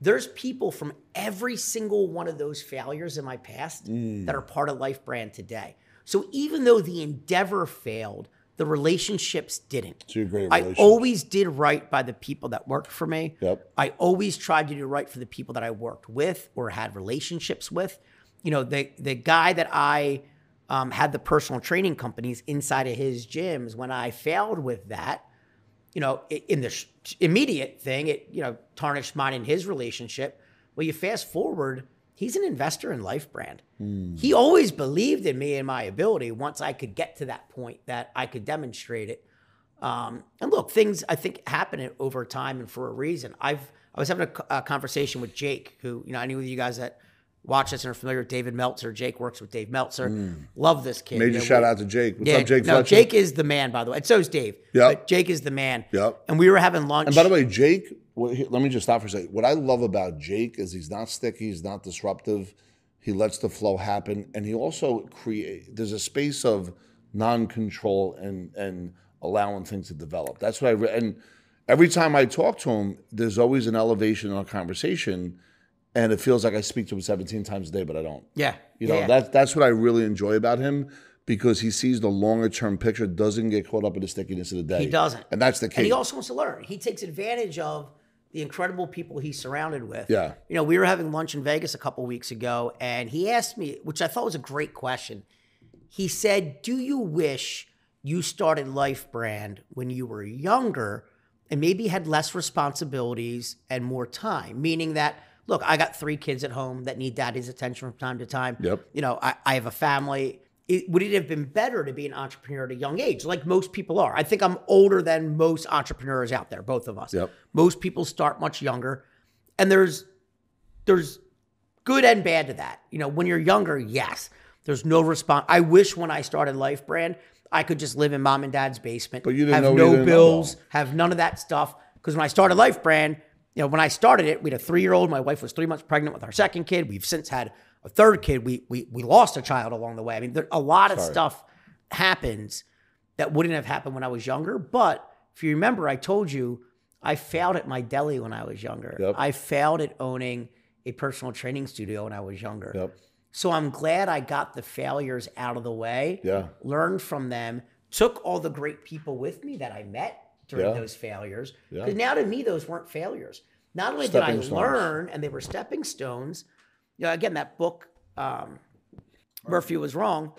there's people from every single one of those failures in my past mm. that are part of LifeBrand today. So even though the endeavor failed, the relationships didn't. So you're great at I always did right by the people that worked for me. Yep. I always tried to do right for the people that I worked with or had relationships with. You know, the the guy that I um, had the personal training companies inside of his gyms. When I failed with that, you know, in the immediate thing, it you know tarnished mine and his relationship. Well, you fast forward, he's an investor in LifeBrand. He always believed in me and my ability. Once I could get to that point that I could demonstrate it. Um, and look, things I think happen over time and for a reason. I've I was having a, a conversation with Jake, who you know I knew you guys that watch this and are familiar with David Meltzer. Jake works with Dave Meltzer. Love this kid. Mm. Major You know, shout we- out to Jake. What's yeah, up, Jake no, Fletcher? Jake is the man, by the way, and so is Dave. But Jake is the man. Yep. And we were having lunch. And by the way, Jake, let me just stop for a second. What I love about Jake is he's not sticky, he's not disruptive. He lets the flow happen, and he also create. There's a space of non-control and and allowing things to develop. That's what I re- and every time I talk to him, there's always an elevation in our conversation, and it feels like I speak to him 17 times a day, but I don't. yeah. You know, yeah. that that's what I really enjoy about him because he sees the longer term picture, doesn't get caught up in the stickiness of the day. He doesn't. and that's the key. And he also wants to learn. He takes advantage of the incredible people he's surrounded with. Yeah. You know, we were having lunch in Vegas a couple weeks ago, and he asked me, which I thought was a great question. He said, Do you wish you started LifeBrand when you were younger and maybe had less responsibilities and more time? Meaning that, look, I got three kids at home that need daddy's attention from time to time. Yep. You know, I, I have a family. It, would it have been better to be an entrepreneur at a young age, like most people are? I think I'm older than most entrepreneurs out there, both of us. Yep. Most people start much younger, and there's there's good and bad to that. You know, when you're younger, yes, there's no response. I wish when I started LifeBrand, I could just live in mom and dad's basement, But you didn't have know- no bills, have none of that stuff. Because when I started LifeBrand, you know, when I started it, we had a three year old. My wife was three months pregnant with our second kid. We've since had a third kid. We we we lost a child along the way. I mean, there, a lot of stuff happens that wouldn't have happened when I was younger. But if you remember, I told you I failed at my deli when I was younger. Yep. I failed at owning a personal training studio when I was younger. Yep. So I'm glad I got the failures out of the way, Yeah. learned from them, took all the great people with me that I met during Yeah. those failures. Yeah. Because now to me, those weren't failures. Not only did I stones. learn and they were stepping stones, you know, again, that book, um, Murphy was wrong.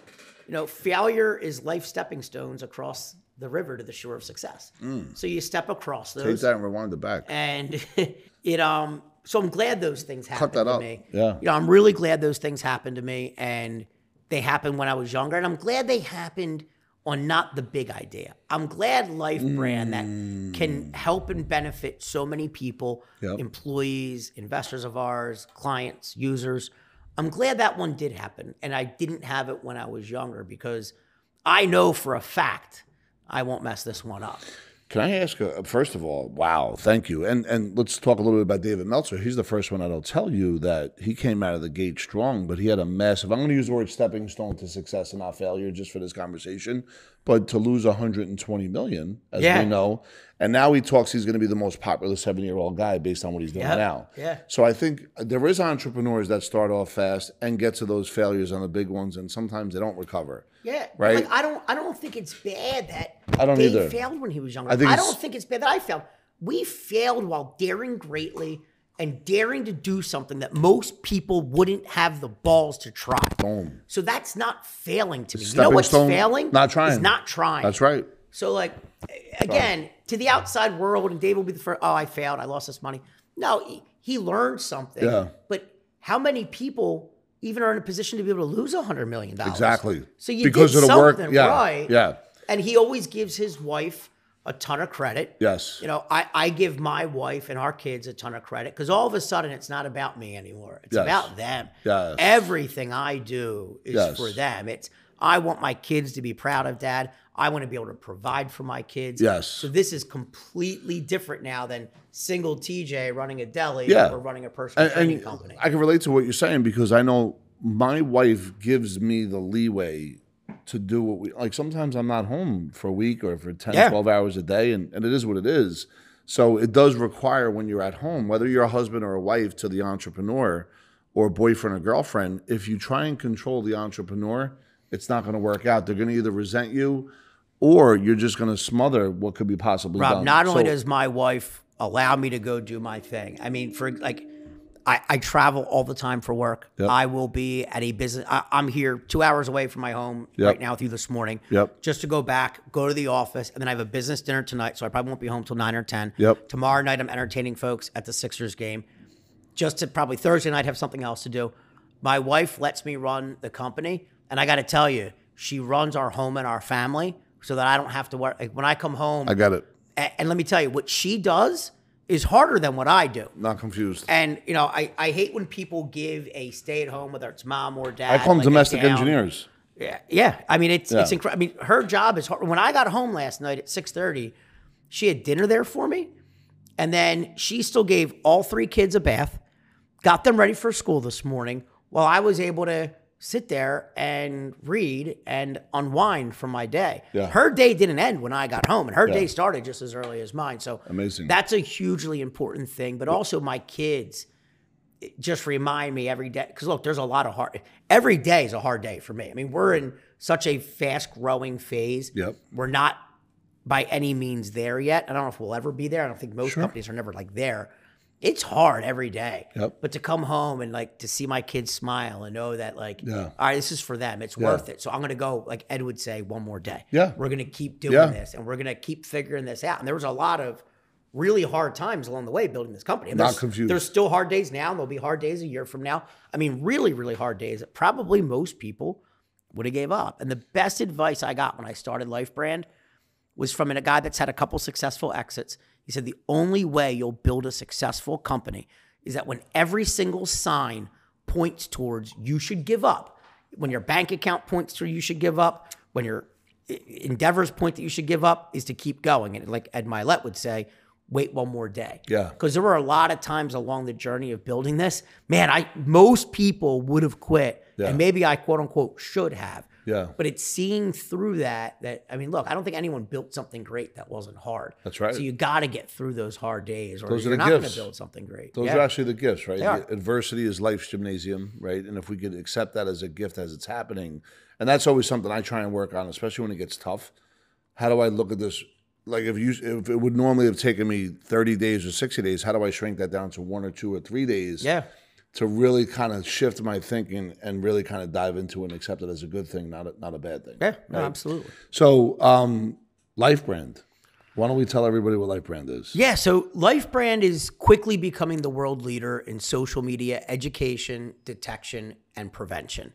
You know, failure is life stepping stones across the river to the shore of success. So you step across Take those that and rewind it back. and <laughs> it um so i'm glad those things happened that to up. me Yeah. you know i'm really glad those things happened to me and they happened when i was younger and i'm glad they happened on not the big idea. I'm glad life brand that can mm. help and benefit so many people Yep. employees investors of ours clients users. I'm glad that one did happen and i didn't have it when i was younger because i know for a fact i won't mess this one up Can I ask, uh, first of all, wow, thank you. And and let's talk a little bit about David Meltzer. He's the first one that'll tell you that he came out of the gate strong, but he had a massive, I'm going to use the word stepping stone to success and not failure just for this conversation, but to lose 120 million, as Yeah. we know. And now he talks he's going to be the most popular seven year old guy based on what he's doing Yep. now. Yeah. So I think there is entrepreneurs that start off fast and get to those failures on the big ones, and sometimes they don't recover. Yeah, Right? Like, I don't. I don't think it's bad that I don't Dave either. failed when he was younger. I I, think it's- don't think it's bad that I failed. We failed while daring greatly and daring to do something that most people wouldn't have the balls to try. Boom. So that's not failing to me. you know what's stone, failing? not trying. Is not trying. That's right. So like again, to the outside world, and Dave will be the first. Oh, I failed. I lost this money. No, he, he learned something. Yeah. But how many people even are in a position to be able to lose a hundred million dollars? Exactly. So you Because did of the work- something yeah, right. yeah. And he always gives his wife a ton of credit. Yes. You know, I, I give my wife and our kids a ton of credit because all of a sudden it's not about me anymore. It's Yes. about them. Yes. Everything I do is Yes. for them. It's I want my kids to be proud of dad. I want to be able to provide for my kids. Yes. So this is completely different now than single TJ running a deli Yeah. or running a personal and, training and company. I can relate to what you're saying because I know my wife gives me the leeway to do what we like. Sometimes I'm not home for a week or for 10, Yeah. 12 hours a day, and, and it is what it is. So it does require when you're at home, whether you're a husband or a wife to the entrepreneur or boyfriend or girlfriend, if you try and control the entrepreneur, it's not going to work out. They're going to either resent you or you're just going to smother what could be possibly Rob, done. not only So- does my wife allow me to go do my thing, I mean, for like, I, I travel all the time for work. Yep. I will be at a business. I, I'm here two hours away from my home Yep. right now with you this morning. Yep. Just to go back, go to the office, and then I have a business dinner tonight, so I probably won't be home till nine or ten. Yep. Tomorrow night, I'm entertaining folks at the Sixers game. Just to probably Thursday night have something else to do. My wife lets me run the company, and I got to tell you, she runs our home and our family so that I don't have to work. Like when I come home, I got it. a- and let me tell you, what she does is harder than what I do. Not confused. And you know, I, I hate when people give a stay at home, whether it's mom or dad. I call them like, domestic engineers. Yeah, yeah. I mean, it's it's incredible. I mean, her job is hard. When I got home last night at six thirty, she had dinner there for me, and then she still gave all three kids a bath, got them ready for school this morning, while I was able to sit there and read and unwind from my day. Yeah. Her day didn't end when I got home, and her Yeah. day started just as early as mine. So Amazing. That's a hugely important thing. But also, my kids just remind me every day because look there's a lot of hard every day is a hard day for me i mean we're in such a fast growing phase Yep. we're not by any means there yet i don't know if we'll ever be there i don't think most companies are never like there it's hard every day Yep. but to come home and like to see my kids smile and know that like Yeah. all right this is for them it's Yeah. worth it so i'm gonna go like ed would say one more day Yeah. we're gonna keep doing Yeah. this and we're gonna keep figuring this out and there was a lot of really hard times along the way building this company and Not there's, confused. there's still hard days now. and There'll be hard days a year from now. I mean, really, really hard days that probably most people would have gave up. And the best advice I got when I started LifeBrand was from a guy that's had a couple successful exits. He said the only way you'll build a successful company is that when every single sign points towards you should give up, when your bank account points to you should give up, when your endeavors point that you should give up, is to keep going. And like Ed Mylett would say, wait one more day. Yeah. Because there were a lot of times along the journey of building this, man, I most people would have quit. Yeah. And maybe I quote unquote should have. Yeah. But it's seeing through that that I mean, look, I don't think anyone built something great that wasn't hard. That's right. So you got to get through those hard days, or Those are you're the not going to build something great. Those Yeah. are actually the gifts, right? Are. The adversity is life's gymnasium, right? And if we could accept that as a gift as it's happening, and that's always something I try and work on, especially when it gets tough. How do I look at this? Like if you if it would normally have taken me 30 days or 60 days, how do I shrink that down to one or two or three days? yeah. To really kind of shift my thinking and really kind of dive into it and accept it as a good thing, not a, not a bad thing. Yeah, no, absolutely. So, um, LifeBrand. Why don't we tell everybody what LifeBrand is? Yeah, so LifeBrand is quickly becoming the world leader in social media education, detection, and prevention.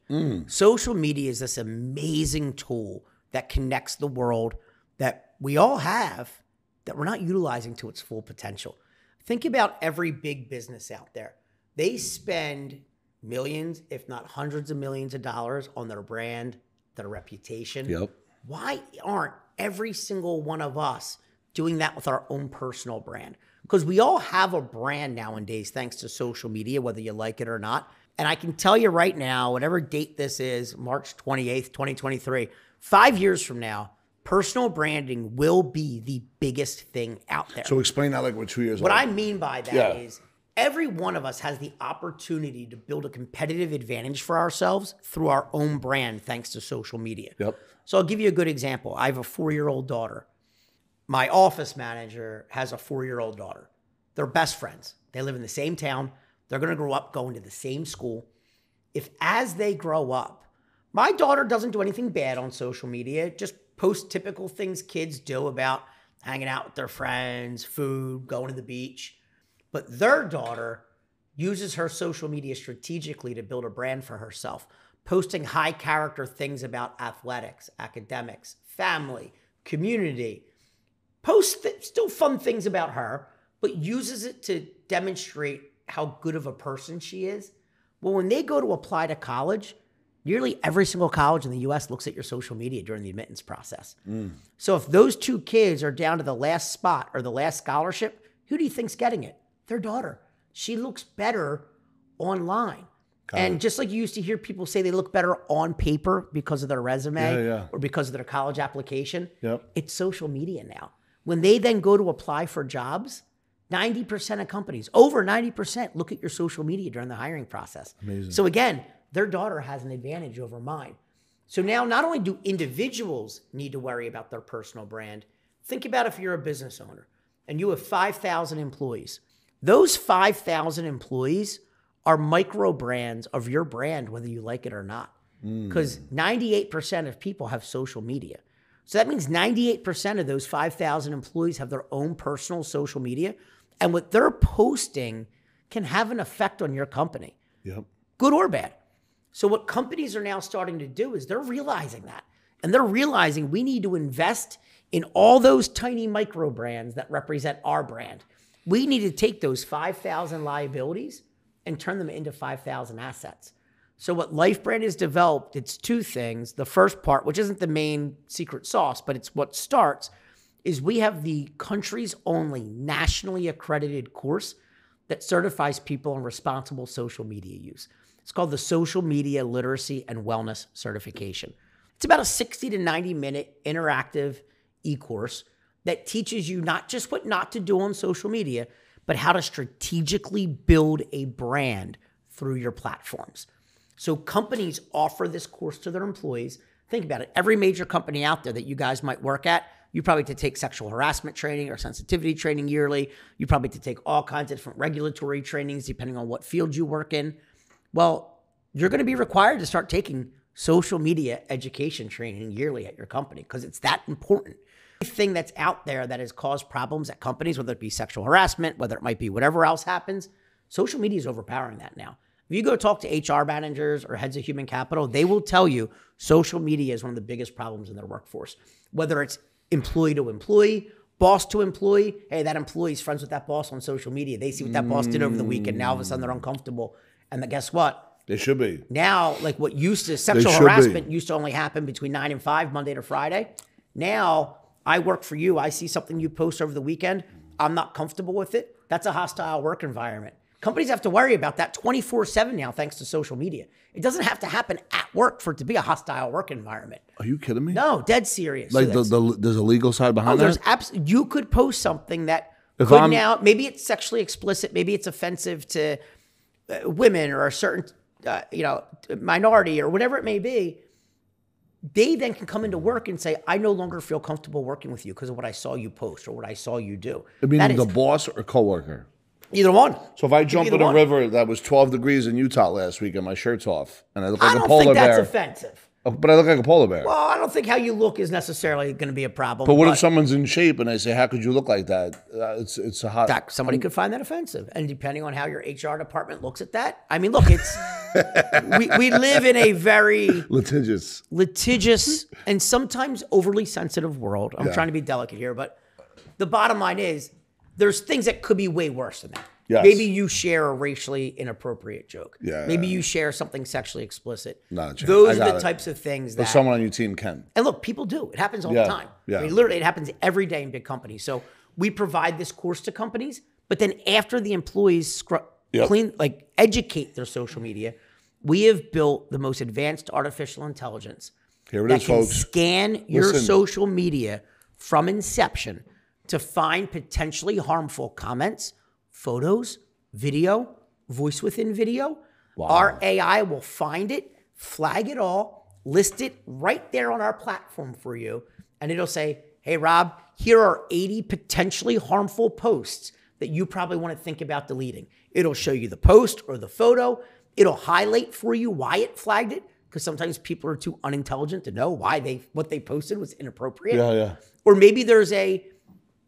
Social media is this amazing tool that connects the world that we all have that we're not utilizing to its full potential. Think about every big business out there. They spend millions, if not hundreds of millions of dollars on their brand, their reputation Yep. why aren't every single one of us doing that with our own personal brand? Because we all have a brand nowadays, thanks to social media, whether you like it or not. And I can tell you right now, whatever date this is, March 28th, 2023, five years from now, personal branding will be the biggest thing out there. So explain that like we're two years ago. What old. I mean by that is Yeah. Every one of us has the opportunity to build a competitive advantage for ourselves through our own brand thanks to social media. Yep. So I'll give you a good example. I have a four year old daughter. My office manager has a four year old daughter. They're best friends. They live in the same town. They're going to grow up going to the same school. If as they grow up, my daughter doesn't do anything bad on social media, just post typical things kids do about hanging out with their friends, food, going to the beach. But their daughter uses her social media strategically to build a brand for herself, posting high character things about athletics, academics, family, community, posts th- still fun things about her, but uses it to demonstrate how good of a person she is. Well, when they go to apply to college, nearly every single college in the US looks at your social media during the admittance process. Mm. So if those two kids are down to the last spot or the last scholarship, who do you think's getting it? Their daughter. She looks better online. and just like you used to hear people say they look better on paper because of their resume Yeah, yeah. or because of their college application, Yep. it's social media now. When they then go to apply for jobs, 90% of companies, over 90%, look at your social media during the hiring process. Amazing. So again, their daughter has an advantage over mine. So now not only do individuals need to worry about their personal brand, think about if you're a business owner and you have 5,000 employees. Those 5,000 employees are micro brands of your brand, whether you like it or not. Hmm. Because 98% of people have social media. So that means 98% of those 5,000 employees have their own personal social media. And what they're posting can have an effect on your company Yep. good or bad. So what companies are now starting to do is they're realizing that. And they're realizing we need to invest in all those tiny micro brands that represent our brand. We need to take those 5,000 liabilities and turn them into 5,000 assets. So what LifeBrand has developed, it's two things. The first part, which isn't the main secret sauce, but it's what starts, is we have the country's only nationally accredited course that certifies people on responsible social media use. It's called the Social Media Literacy and Wellness Certification. It's about a 60 to 90 minute interactive e course that teaches you not just what not to do on social media, but how to strategically build a brand through your platforms. So companies offer this course to their employees. Think about it. Every major company out there that you guys might work at, you probably to take sexual harassment training or sensitivity training yearly. You probably to take all kinds of different regulatory trainings depending on what field you work in. Well, you're going to be required to start taking social media education training yearly at your company because it's that important. Thing that's out there that has caused problems at companies, whether it be sexual harassment, whether it might be whatever else happens, social media is overpowering that now. If you go talk to HR managers or heads of human capital, they will tell you social media is one of the biggest problems in their workforce. Whether it's employee to employee, boss to employee, hey, that employee's friends with that boss on social media. They see what that boss did over the weekend. Now all of a sudden they're uncomfortable. And then guess what? They should be. Now, like what used to sexual should be. harassment used to only happen between nine and five, Monday to Friday. Now I work for you. I see something you post over the weekend. I'm not comfortable with it. That's a hostile work environment. Companies have to worry about that 24 7 now, thanks to social media. It doesn't have to happen at work for it to be a hostile work environment. Are you kidding me? No, dead serious. So Like the, the there's a legal side Oh, behind there's that. abs- you could post something that If could I'm- now maybe it's sexually explicit, maybe it's offensive to uh, women or a certain uh, you know minority or whatever it may be. They then can come into work and say, "I no longer feel comfortable working with you because of what I saw you post or what I saw you do." I mean, That is the boss or coworker. either one. So if I jump in a one. river that was 12 degrees in Utah last week and my shirt's off, and I look like I a don't polar think that's bear, offensive. Oh, but I look like a polar bear. Well, I don't think how you look is necessarily going to be a problem. but what if someone's in shape and I say, "How could you look like that?" Uh, it's it's a hot. that somebody could find that offensive. And depending on how your HR department looks at that, I mean, look, it's <laughs> we, we live in a very litigious. litigious and sometimes overly sensitive world. I'm trying to be delicate here, but the bottom line is there's things that could be way worse than that. Yes. Maybe you share a racially inappropriate joke. Yeah. Maybe you share something sexually explicit. Not a chance. I Those are the it. types of things But that someone on your team can. and look, people do. It happens all Yeah, the time. yeah. I mean, literally, it happens every day in big companies. So we provide this course to companies, but then after the employees scru- Yep. clean, like educate their social media, we have built the most advanced artificial intelligence Here it that is, can folks. scan your Listen. social media from inception to find potentially harmful comments, photos, video, voice within video. Our AI will find it, flag it all, list it right there on our platform for you, and it'll say, "Hey Rob, here are 80 potentially harmful posts that you probably want to think about deleting." It'll show you the post or the photo. It'll highlight for you why it flagged it because sometimes people are too unintelligent to know why they what they posted was inappropriate. Yeah, yeah, Or maybe there's a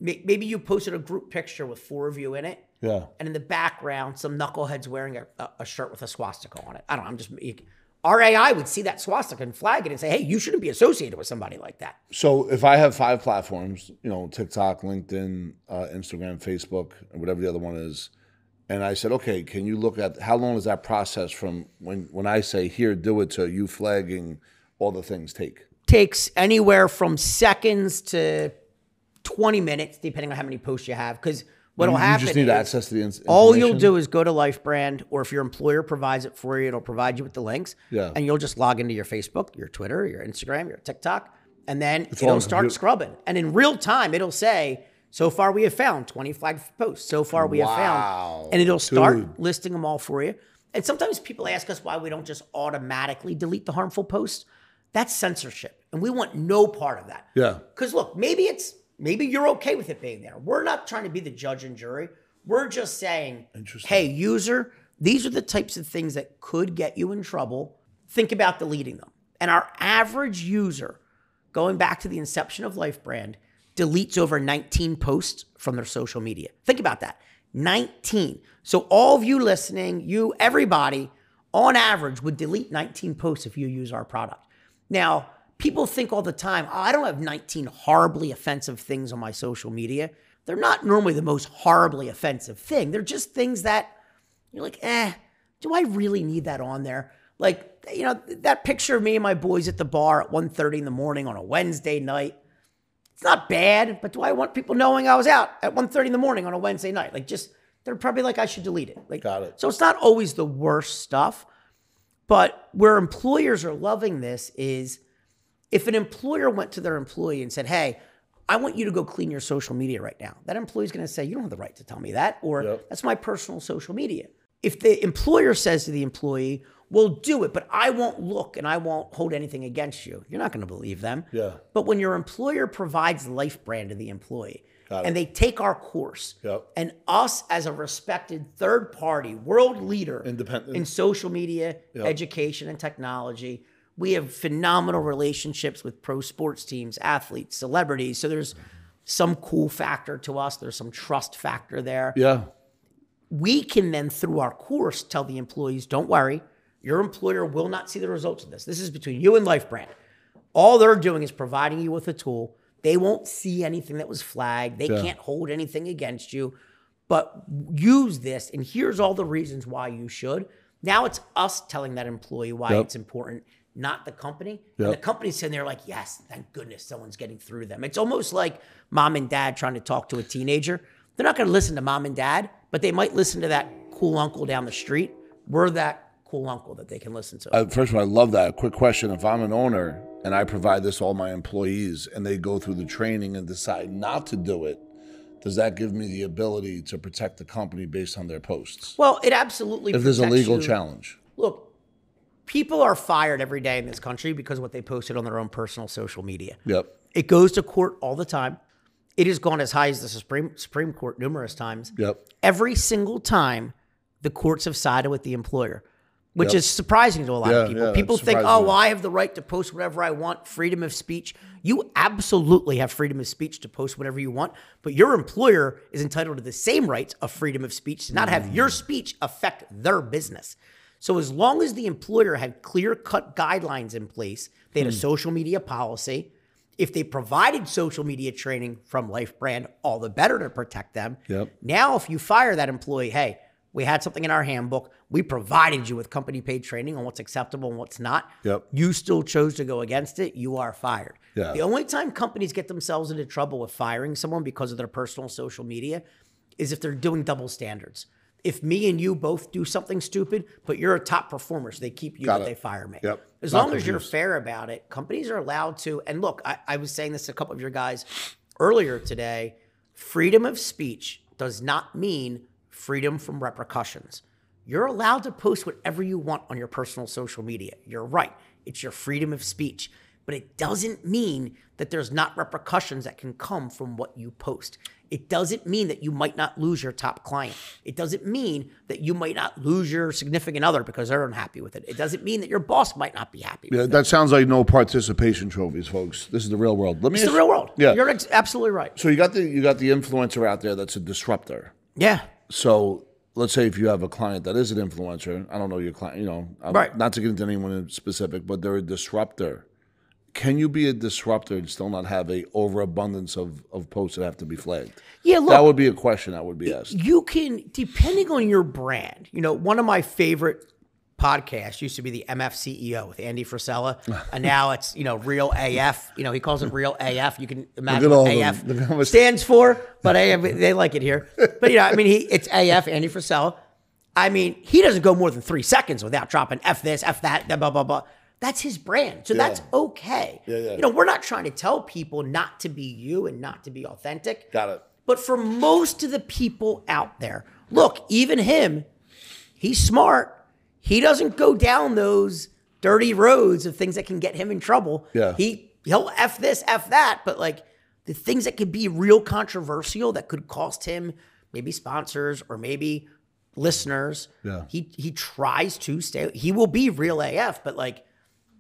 maybe you posted a group picture with four of you in it, yeah. and in the background, some knuckleheads wearing a, a, a shirt with a swastika on it. I don't know. I'm just you- our AI would see that swastika and flag it and say, "Hey, you shouldn't be associated with somebody like that." So if I have five platforms, you know, TikTok, LinkedIn, uh, Instagram, Facebook, and whatever the other one is, and I said, okay, can you look at how long does that process from when when I say here, do it to you flagging all the things take? Takes anywhere from seconds to 20 minutes, depending on how many posts you have. Because what'll you happen just need access to the ins- all you'll do is go to LifeBrand, or if your employer provides it for you, it'll provide you with the links. Yeah. And you'll just log into your Facebook, your Twitter, your Instagram, your TikTok, and then all it'll start computer. scrubbing. And in real time, it'll say, so far we have found 20 flagged posts. So far we have found. And it'll start Dude. listing them all for you. And sometimes people ask us why we don't just automatically delete the harmful posts. That's censorship. And we want no part of that. Yeah. Because look, maybe it's maybe you're okay with it being there. We're not trying to be the judge and jury. We're just saying, hey, user, these are the types of things that could get you in trouble. Think about deleting them. And our average user, going back to the inception of LifeBrand, deletes over 19 posts from their social media. Think about that. 19. So all of you listening, you everybody on average would delete 19 posts if you use our product. Now, people think all the time, oh, I don't have 19 horribly offensive things on my social media. they're not normally the most horribly offensive thing. They're just things that you're like, eh, do I really need that on there? Like, you know, that picture of me and my boys at the bar at 1.30 in the morning on a Wednesday night. It's not bad, but do I want people knowing I was out at 1.30 in the morning on a Wednesday night? Like, just they're probably like I should delete it. Like, Got it. So it's not always the worst stuff, but where employers are loving this is if an employer went to their employee and said, "Hey, I want you to go clean your social media right now," that employee's going to say, "You don't have the right to tell me that," or Yep. "That's my personal social media." If the employer says to the employee, "Well, do it, but I won't look and I won't hold anything against you," you're not going to believe them. Yeah. But when your employer provides LifeBrand to the employee, and they take our course, Yep. and us as a respected third party world leader Independent. in social media, education, and technology. We have phenomenal relationships with pro sports teams, athletes, celebrities. So there's some cool factor to us. There's some trust factor there. Yeah. We can then, through our course, tell the employees, don't worry, your employer will not see the results of this. This is between you and LifeBrand. All they're doing is providing you with a tool. They won't see anything that was flagged. They Yeah. can't hold anything against you. But use this, and here's all the reasons why you should. Now it's us telling that employee why Yep. it's important, not the company. Yep. And the company's sitting there like, yes, thank goodness someone's getting through them. It's almost like mom and dad trying to talk to a teenager. They're not going to listen to mom and dad, but they might listen to that cool uncle down the street. We're that cool uncle that they can listen to. Uh, first of all, I love that. A quick question: If I'm an owner and I provide this to all my employees, and they go through the training and decide not to do it, does that give me the ability to protect the company based on their posts? well, it absolutely. Does if there's a legal you. challenge, Look, people are fired every day in this country because of what they posted on their own personal social media. yep, It goes to court all the time. It has gone as high as the Supreme Supreme Court numerous times. yep, Every single time, the courts have sided with the employer, which Yep. is surprising to a lot Yeah, of people. yeah, people think, "Oh, well, I have the right to post whatever I want, freedom of speech." You absolutely have freedom of speech to post whatever you want, but your employer is entitled to the same rights of freedom of speech to not have your mm. speech affect their business. So as long as the employer had clear-cut guidelines in place, they Hmm. had a social media policy. If they provided social media training from LifeBrand, all the better to protect them. Yep. Now, if you fire that employee, hey, we had something in our handbook. We provided you with company paid training on what's acceptable and what's not. Yep. You still chose to go against it. You are fired. Yeah. The only time companies get themselves into trouble with firing someone because of their personal social media is if they're doing double standards. If me and you both do something stupid, but you're a top performer, so they keep you, Got but it. they fire me. Yep. As Not long as you're fair about it, companies are allowed to. And look, I, I was saying this to a couple of your guys earlier today. Freedom of speech does not mean freedom from repercussions. You're allowed to post whatever you want on your personal social media. You're right. It's your freedom of speech. But it doesn't mean that there's not repercussions that can come from what you post. It doesn't mean that you might not lose your top client. It doesn't mean that you might not lose your significant other because they're unhappy with it. It doesn't mean that your boss might not be happy yeah, it. that sounds like no participation trophies, folks. This is the real world. Let me It's the real world. Yeah. You're ex- absolutely right. so you got the you got the influencer out there that's a disruptor. Yeah. So let's say if you have a client that is an influencer, I don't know your client, you know, I'm- Right. not to get into anyone in specific, but they're a disruptor. Can you be a disruptor and still not have a overabundance of, of posts that have to be flagged? Yeah, look, that would be a question that would be asked. you can depending on your brand you know one of my favorite podcasts used to be the mf ceo with andy frisella <laughs> and now it's you know real af you know he calls it real af you can imagine at what af. Much- <laughs> stands for but AF, <laughs> they like it here but you know i mean he it's af andy frisella i mean he doesn't go more than three seconds without dropping f this f that blah blah blah that's his brand so that's okay Yeah, yeah. you know we're not trying to tell people not to be you and not to be authentic Got it. but for most of the people out there, look, even him, he's smart. He doesn't go down those dirty roads of things that can get him in trouble. Yeah. He he'll F this, F that, but like the things that could be real controversial that could cost him maybe sponsors or maybe listeners. Yeah. He he tries to stay he will be real AF, but like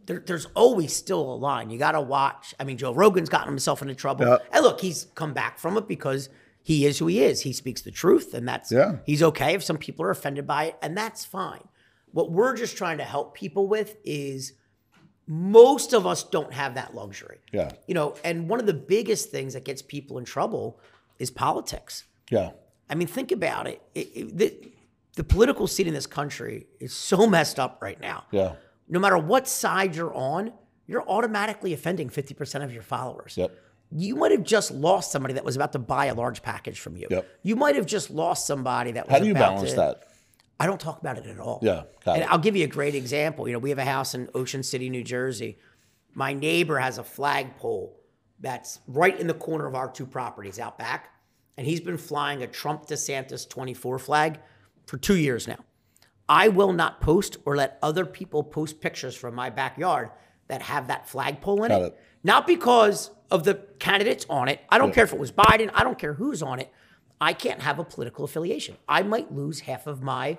there, there's always still a line. You got to watch. I mean, Joe Rogan's gotten himself into trouble. Yeah. And look, he's come back from it because he is who he is. He speaks the truth, and that's Yeah. he's okay if some people are offended by it, and that's fine. What we're just trying to help people with is most of us don't have that luxury. Yeah. You know, and one of the biggest things that gets people in trouble is politics. Yeah. I mean, think about it. it, it the, the political scene in this country is so <laughs> messed up right now. Yeah. No matter what side you're on, you're automatically offending 50% of your followers. Yep. You might have just lost somebody that was about to buy a large package from you. Yep. You might have just lost somebody that was about to buy it. How do you balance to, that? I don't talk about it at all. Yeah, and it. I'll give you a great example. You know, we have a house in Ocean City, New Jersey. My neighbor has a flagpole that's right in the corner of our two properties out back. And he's been flying a Trump DeSantis 24 flag for two years now. I will not post or let other people post pictures from my backyard that have that flagpole in it. it. Not because of the candidates on it. I don't care if it was Biden. I don't care who's on it. I can't have a political affiliation. I might lose half of my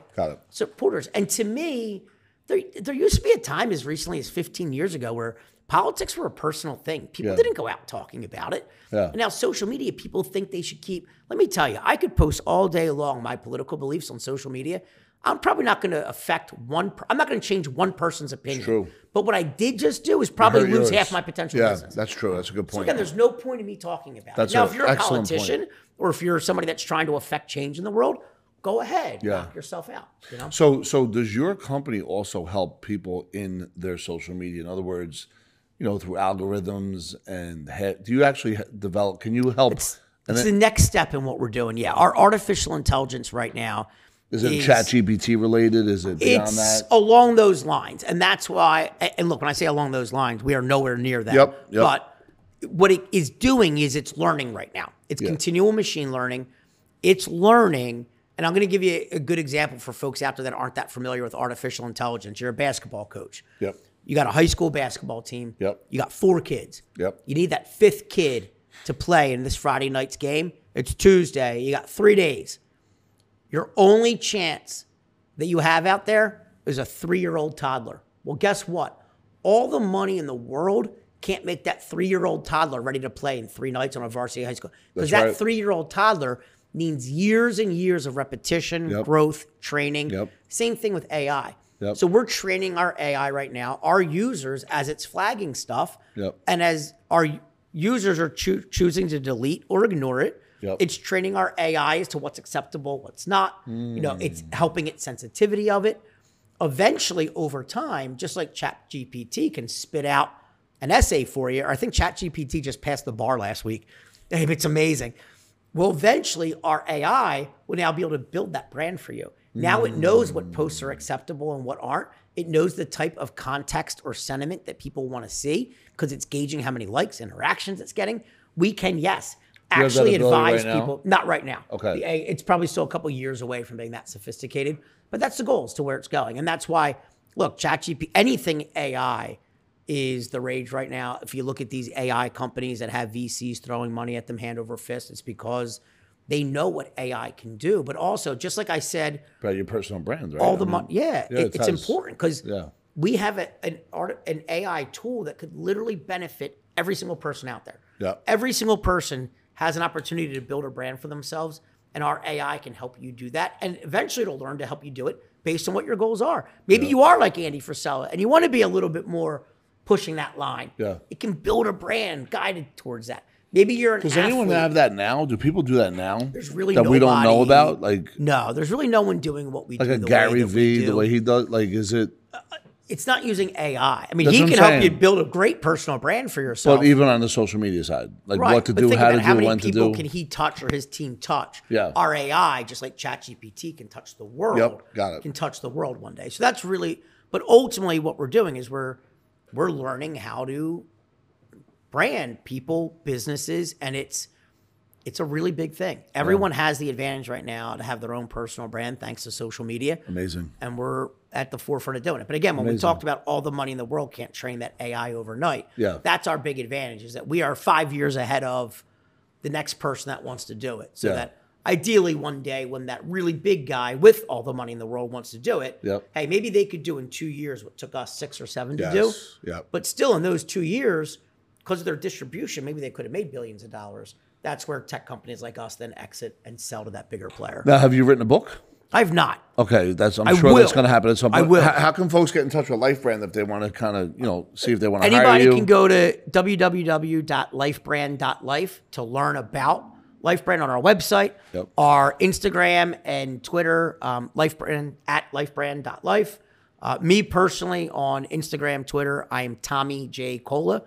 supporters. And to me, there, there used to be a time as recently as 15 years ago where politics were a personal thing. People Yeah. didn't go out talking about it. Yeah. And now social media, people think they should keep. Let me tell you, I could post all day long my political beliefs on social media. I'm probably not going to affect one. Per, I'm not going to change one person's opinion. true. But what I did just do is probably lose yours. half my potential Yeah, business. that's true. That's a good So point. again, there's no point in me talking about That's it. Now, a if you're a excellent point. politician or if you're somebody that's trying to affect change in the world, go ahead, Yeah. knock yourself out. You know. So, so does your company also help people in their social media? In other words, you know, through algorithms and he- do you actually develop? Can you help? It's and the next step in what we're doing. Yeah, our artificial intelligence right now is it Chat GPT related? Is it beyond it's that? along those lines, and that's why. And look, when I say along those lines, we are nowhere near that. Yep, yep. But what it is doing is it's learning right now. It's continual machine learning. It's learning, and I'm going to give you a good example for folks out there that aren't that familiar with artificial intelligence. You're a basketball coach. Yep. You got a high school basketball team. Yep. You got four kids. Yep. You need that fifth kid to play in this Friday night's game. It's Tuesday. You got three days. Your only chance that you have out there is a three year old toddler. Well, guess what? All the money in the world can't make that three year old toddler ready to play in three nights on a varsity high school. Because that right. three year old toddler needs years and years of repetition, Yep. growth, training. Yep. Same thing with AI. Yep. So we're training our AI right now, our users, as it's flagging stuff, Yep. and as our users are choo- choosing to delete or ignore it, Yep. it's training our AI as to what's acceptable, what's not. You know, it's Hmm. helping it sensitivity of it. Eventually, over time, just like ChatGPT can spit out an essay for you, or I think ChatGPT just passed the bar last week. It's amazing. Well, eventually, our AI will now be able to build that brand for you. Now it knows what posts are acceptable and what aren't. It knows the type of context or sentiment that people want to see because it's gauging how many likes, interactions it's getting. We can, yes, actually ability right advise now? people. Not right now. Okay. Eh, it's probably still a couple years away from being that sophisticated, but that's the goal as to where it's going. And that's why, look, ChatGPT, anything AI is the rage right now. If you look at these AI companies that have VCs throwing money at them hand over fist, it's because they know what AI can do. But also, just like I said, About your personal brand, right? all I the mean, money, yeah, yeah, it- it it's has- important because yeah. we have a, an art, an AI tool that could literally benefit every single person out there. Yeah. Every single person has an opportunity to build a brand for themselves, and our AI can help you do that. And eventually, it'll learn to help you do it based on what your goals are. Maybe you are like Andy Frisella, and you want to be a little bit more pushing that line. Yeah. It can build a brand guided towards that. Maybe you're an Does anyone have that now? Do people do that now? There's really that we don't know about, like No, there's really no one doing what we like do. a the Gary way that V, the way he does. Like, is it? Uh, it's not using AI. I mean, That's he can help you build a great personal brand for yourself. But even on the social media side, like right. what to but do, how to how do, many when to people do. can he touch or his team touch? Yeah. Our AI, just like ChatGPT, can touch the world. Yep, got it. Can touch the world one day. So that's really. But ultimately, what we're doing is we're we're learning how to brand people, businesses, and it's it's a really big thing. Everyone has the advantage right now to have their own personal brand thanks to social media Amazing. and we're at the forefront of doing it. But again, when we talked about all the money in the world can't train that AI overnight, Yeah. that's our big advantage is that we are five years ahead of the next person that wants to do it. So Yeah. that ideally one day when that really big guy with all the money in the world wants to do it, Yep. hey, maybe they could do in two years what took us six or seven to Yes. do. Yep. But still in those two years, because of their distribution, maybe they could have made billions of dollars. That's where tech companies like us then exit and sell to that bigger player. Now, have you written a book? I've not. Okay, that's. I'm I sure that's going to happen at some point. I point. will. How, how can folks get in touch with LifeBrand if they want to kind of, you know, see if they want to hire Anybody can go to www.lifebrand.life to learn about LifeBrand on our website, Yep. our Instagram and Twitter, um, LifeBrand at lifebrand.life. Uh, me personally on Instagram, Twitter, I am Tommy J. Cola.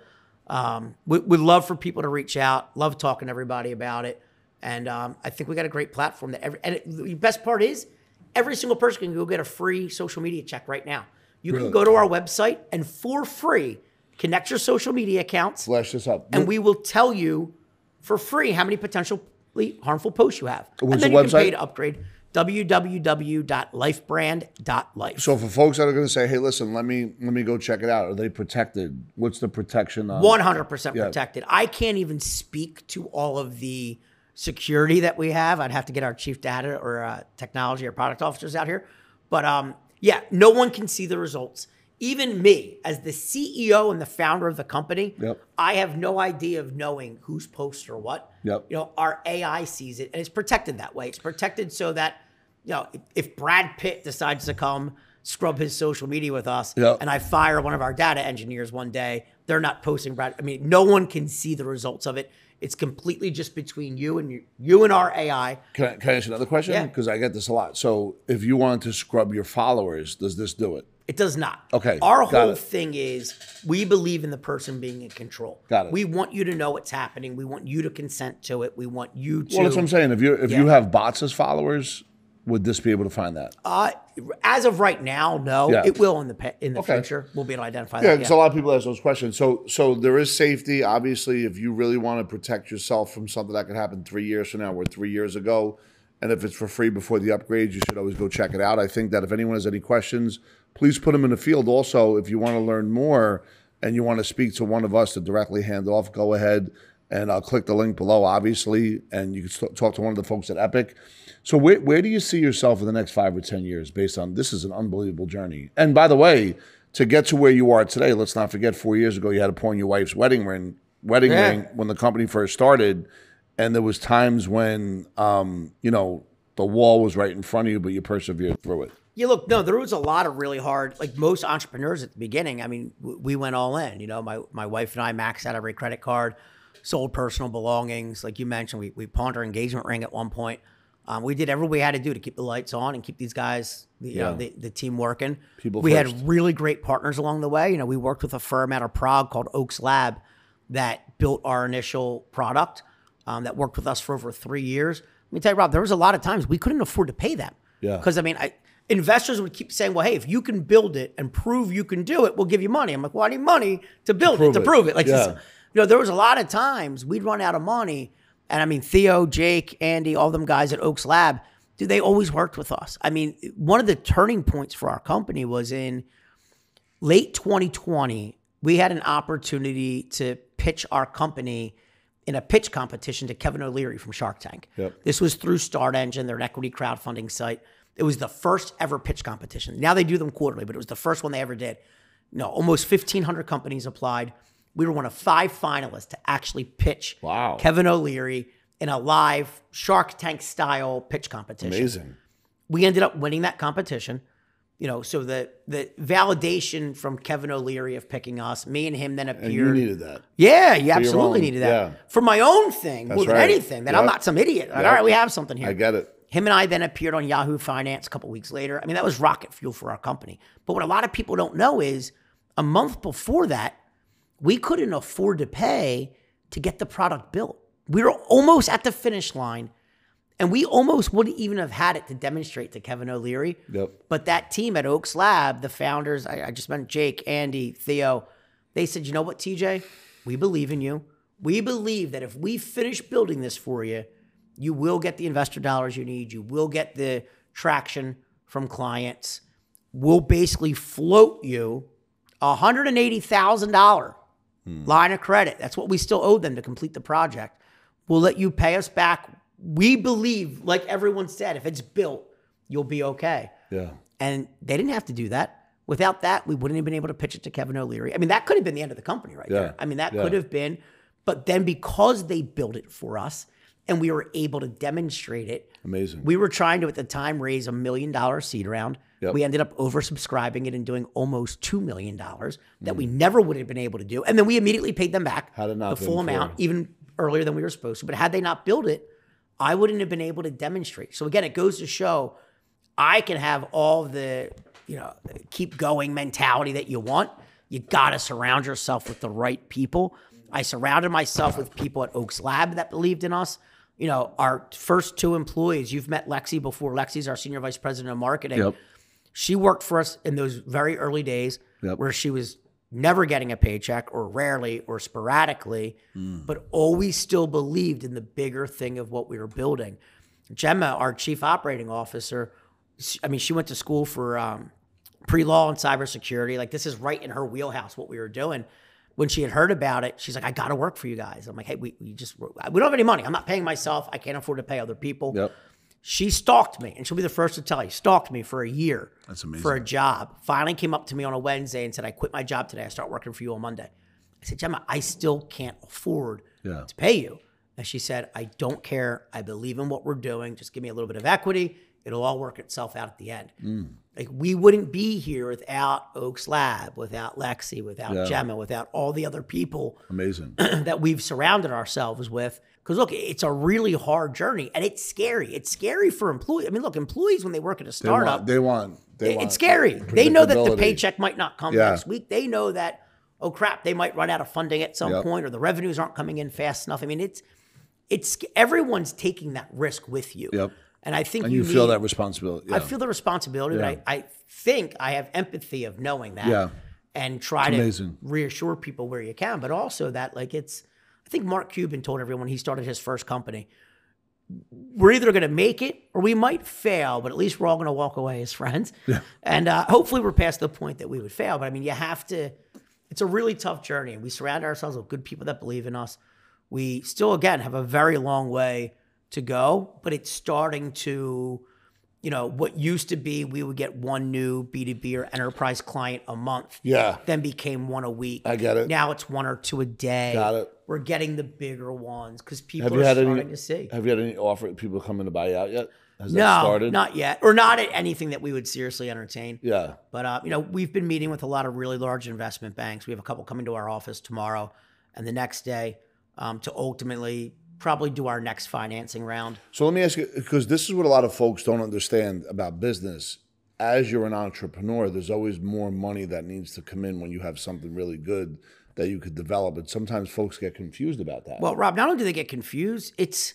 Um, we, we'd love for people to reach out. Love talking to everybody about it. And um, I think we got a great platform that every, and it, the best part is every single person can go get a free social media check right now. You Really? can go to our website and for free connect your social media accounts Flash this up. and we will tell you for free how many potentially harmful posts you have. What's and then the you can pay website? to upgrade www.lifebrand.life. so for folks that are going to say, "Hey, listen, let me let me go check it out," are they protected? What's the protection on? 100% Yeah. protected. I can't even speak to all of the security that we have. I'd have to get our chief data or uh, technology or product officers out here. But um, yeah, no one can see the results. Even me, as the CEO and the founder of the company, Yep. I have no idea of knowing who's posts or what. Yep. You know, our AI sees it and it's protected that way. It's protected so that, you know, if, if Brad Pitt decides to come scrub his social media with us Yep. and I fire one of our data engineers one day, they're not posting Brad. I mean, no one can see the results of it. It's completely just between you and you, you and our AI. Can I, can I ask another question? Yeah. Because I get this a lot. So if you wanted to scrub your followers, does this do it? It does not. Okay, Our whole it. thing is we believe in the person being in control. Got it. We want you to know what's happening. We want you to consent to it. We want you to. Well, that's what I'm saying. If you if you have bots as followers, would this be able to find that? Uh, as of right now, no. Yeah. It will in the pe- in the Okay. future. We'll be able to identify Yeah, that. because a lot of people ask those questions. So, so there is safety. Obviously, if you really want to protect yourself from something that could happen three years from now or three years ago, and if it's for free before the upgrade, you should always go check it out. I think that if anyone has any questions, please put them in the field. Also, if you want to learn more and you want to speak to one of us to directly hand off, go ahead and I'll click the link below, obviously, and you can talk to one of the folks at Epic. So, where, where do you see yourself in the next five or 10 years based on this is an unbelievable journey? And by the way, to get to where you are today, let's not forget four years ago, you had to pawn your wife's wedding ring, wedding Yeah. ring when the company first started. And there was times when, um, you know, the wall was right in front of you, but you persevered through it. Yeah, look, no, there was a lot of really hard, like most entrepreneurs at the beginning. I mean, we went all in. You know, my my wife and I maxed out every credit card, sold personal belongings. Like you mentioned, we, we pawned our engagement ring at one point. Um, we did everything we had to do to keep the lights on and keep these guys, you Yeah. know, the, the team working. People we first. had really great partners along the way. You know, we worked with a firm out of Prague called Oaks Lab that built our initial product um, that worked with us for over three years. Let me tell you, Rob, there was a lot of times we couldn't afford to pay them. Yeah. Because I mean, I, investors would keep saying, "Well, hey, if you can build it and prove you can do it, we'll give you money." I'm like, "Well, I need money to build prove it, to it. prove it." Like, Yeah. you know, there was a lot of times we'd run out of money, and I mean, Theo, Jake, Andy, all them guys at Oaks Lab, dude, they always worked with us. I mean, one of the turning points for our company was in late 2020. We had an opportunity to pitch our company in a pitch competition to Kevin O'Leary from Shark Tank. Yep. This was through Start Engine, their equity crowdfunding site. It was the first ever pitch competition. Now they do them quarterly, but it was the first one they ever did. No, almost 1,500 companies applied. We were one of five finalists to actually pitch Wow. Kevin O'Leary in a live Shark Tank style pitch competition Amazing. we ended up winning that competition. You know, so the the validation from Kevin O'Leary of picking us, me and him then And appeared. you needed that. yeah, you absolutely own- needed that yeah. for my own thing more than right. anything. That I'm not some idiot. Like, Yep. all right, we have something here. I get it. Him and I then appeared on Yahoo Finance a couple weeks later. I mean, that was rocket fuel for our company. But what a lot of people don't know is a month before that, we couldn't afford to pay to get the product built. We were almost at the finish line, and we almost wouldn't even have had it to demonstrate to Kevin O'Leary. Yep. But that team at Oaks Lab, the founders, I, I just meant Jake, Andy, Theo, they said, you know what, TJ? We believe in you. We believe that if we finish building this for you, you will get the investor dollars you need. You will get the traction from clients. We'll basically float you $180,000 Hmm. line of credit. That's what we still owe them to complete the project. We'll let you pay us back. We believe, like everyone said, if it's built, you'll be okay. Yeah. And they didn't have to do that. Without that, we wouldn't have been able to pitch it to Kevin O'Leary. I mean, that could have been the end of the company right Yeah. there. I mean, that Yeah. could have been. But then because they built it for us and we were able to demonstrate it, Amazing. we were trying to at the time raise a million dollar seed round. Yep. We ended up oversubscribing it and doing almost two million dollars that we mm. never would have been able to do. And then we immediately paid them back Had it not the full amount, for- even earlier than we were supposed to. But had they not built it, I wouldn't have been able to demonstrate. So again, it goes to show I can have all the, you know, keep going mentality that you want. You got to surround yourself with the right people. I surrounded myself with people at Oaks Lab that believed in us. You know, our first two employees, you've met Lexi before. Lexi's our senior vice president of marketing. Yep. She worked for us in those very early days Yep. where she was never getting a paycheck or rarely or sporadically, but always still believed in the bigger thing of what we were building. Gemma, our chief operating officer, I mean, she went to school for um, pre law and cybersecurity. Like, this is right in her wheelhouse, what we were doing. When she had heard about it, she's like, I got to work for you guys. I'm like, hey, we, we just, we don't have any money. I'm not paying myself. I can't afford to pay other people. Yep. She stalked me, and she'll be the first to tell you, stalked me for a year. That's amazing. For a job. Finally came up to me on a Wednesday and said, I quit my job today. I start working for you on Monday. I said, Gemma, I still can't afford Yeah. to pay you. And she said, I don't care. I believe in what we're doing. Just give me a little bit of equity. It'll all work itself out at the end. Mm. Like we wouldn't be here without Oaks Lab, without Lexi, without Yeah. Gemma, without all the other people Amazing. <clears throat> that we've surrounded ourselves with. Because look, it's a really hard journey and it's scary. It's scary for employees. I mean, look, employees when they work at a They startup, want. They want. They want it's scary. They know that the paycheck might not come Yeah. next week. They know that, oh crap, they might run out of funding at some Yep. point or the revenues aren't coming in fast enough. I mean, it's it's everyone's taking that risk with you. Yep. And I think And you, feel need- that responsibility. I feel the responsibility, Yeah. but I, I think I have empathy of knowing that. Yeah. And try It's to amazing. reassure people where you can, but also that like it's I think Mark Cuban told everyone he started his first company. We're either going to make it or we might fail, but at least we're all going to walk away as friends. And uh, hopefully we're past the point that we would fail. But I mean, you have to, it's a really tough journey. And we surround ourselves with good people that believe in us. We still, again, have a very long way to go, but it's starting to, you know, what used to be we would get one new B2B or enterprise client a month Yeah. then became one a week. I get it. Now it's one or two a day. Got it. We're getting the bigger ones because people Have are you had starting any? to see. Have you had any offer people coming to buy out yet? Has that no, started? not yet, or not at anything that we would seriously entertain. Yeah. But uh, you know, we've been meeting with a lot of really large investment banks. We have a couple coming to our office tomorrow and the next day um, to ultimately probably do our next financing round. So let me ask you, because this is what a lot of folks don't understand about business. As you're an entrepreneur, there's always more money that needs to come in when you have something really good that you could develop. And sometimes folks get confused about that. Well, Rob, not only do they get confused, it's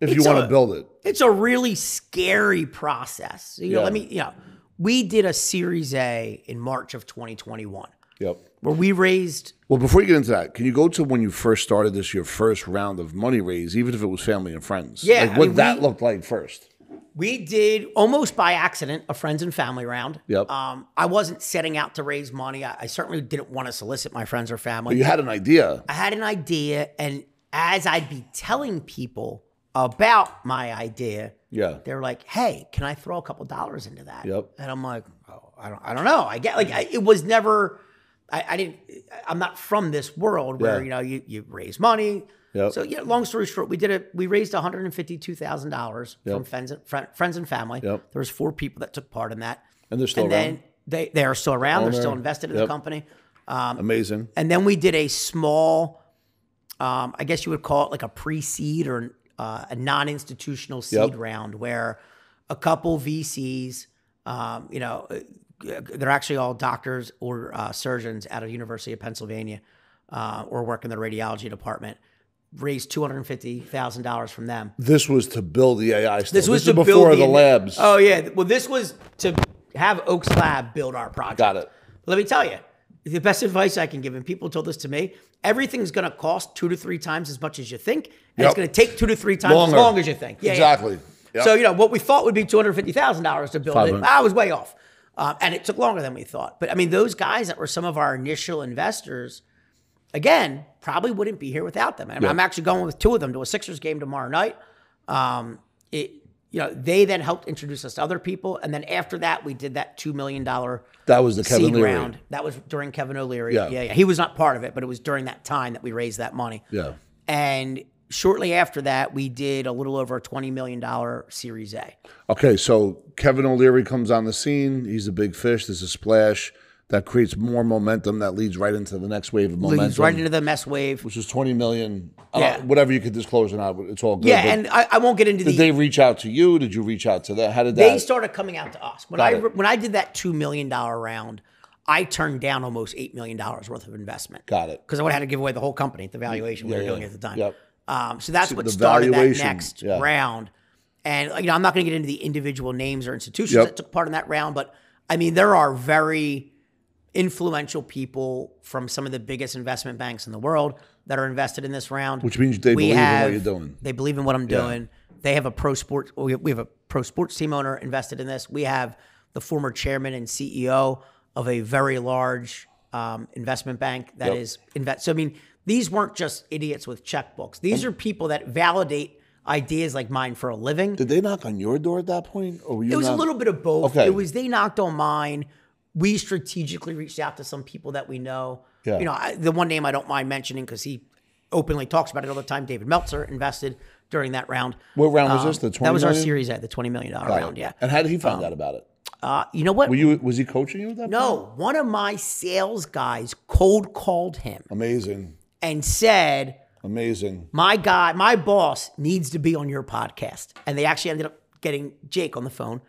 if you want a- to build it, it's a really scary process. You know, Yeah. let me, you know, we did a Series A in March of 2021 yep. where we raised Well, before you get into that, can you go to when you first started this, your first round of money raise, even if it was family and friends? Yeah, like I what mean, that we- looked like first. We did almost by accident a friends and family round. Yep. Um, I wasn't setting out to raise money. I, I certainly didn't want to solicit my friends or family. But you had an idea. I had an idea, and as I'd be telling people about my idea, Yeah. they're like, "Hey, can I throw a couple dollars into that?" Yep. And I'm like, oh, "I don't, I don't know. I get like I, it was never. I, I didn't. I'm not from this world where Yeah. you know you you raise money. Yep. So yeah, long story short, we did it. We raised 152 thousand dollars from Yep. friends, friend, friends and family. Yep. There was four people that took part in that, And they're still and around. then they they are still around. They're still invested in Yep. the company. Amazing. And then we did a small, um, I guess you would call it like a pre-seed or uh, a non-institutional seed Yep. round, where a couple VCs, um, you know, they're actually all doctors or uh, surgeons out of University of Pennsylvania, uh, or work in the radiology department, raised two hundred fifty thousand dollars from them. This was to build the AI stuff. This was is to before build the, labs. Oh yeah, well this was to have Oaks Lab build our project. Got it. Let me tell you, the best advice I can give, and people told this to me, everything's going to cost two to three times as much as you think, and it's going to take two to three times Longer. as long as you think. Yeah, yeah. exactly. Yep. So you know what we thought would be two hundred fifty thousand dollars to build it, I was way off, um, and it took longer than we thought. But I mean, those guys that were some of our initial investors, again, probably wouldn't be here without them. And I'm actually going with two of them to a Sixers game tomorrow night. Um, it, you know, they then helped introduce us to other people, and then after that, we did that two million dollar that was the Kevin seed Leary. round. That was during Kevin O'Leary. Yeah. Yeah. yeah, He was not part of it, but it was during that time that we raised that money. Yeah. And shortly after that, we did a little over a twenty million dollar Series A. Okay, so Kevin O'Leary comes on the scene. He's a big fish. There's a splash. that creates more momentum that leads right into the next wave of momentum. Leads right into the mess wave. which is 20 million. Yeah. whatever you could disclose or not, it's all good. Yeah, but and I, I won't get into the did they reach out to you? Did you reach out to them? How did they that? started coming out to us when Got I it. when I did that two million dollar round. I turned down almost eight million dollars worth of investment. Got it. Because I would have had to give away the whole company at the valuation we Yeah, were doing at the time. Yep. Um, so that's what started that next yeah. round. And you know, I'm not going to get into the individual names or institutions Yep. that took part in that round, but I mean, there are very influential people from some of the biggest investment banks in the world that are invested in this round. Which means they We believe in what you're doing. They believe in what I'm doing. They have a pro sports. We we have a pro sports team owner invested in this. We have the former chairman and CEO of a very large um, investment bank that Yep. is invest. So I mean, these weren't just idiots with checkbooks. These are people that validate ideas like mine for a living. Did they knock on your door at that point, or were you? It was a little bit of both. Okay. It was they knocked on mine. We strategically reached out to some people that we know. Yeah. You know, I, the one name I don't mind mentioning because he openly talks about it all the time. David Meltzer invested during that round. What round was Um, this? The that was our Series A, the twenty million dollar Got round. Yeah. And how did he find out about it? Uh, you know what? Were you? Was he coaching you at that? point? no, one of my sales guys cold called him Amazing, and said, amazing. my guy, my boss needs to be on your podcast. And they actually ended up getting Jake on the phone.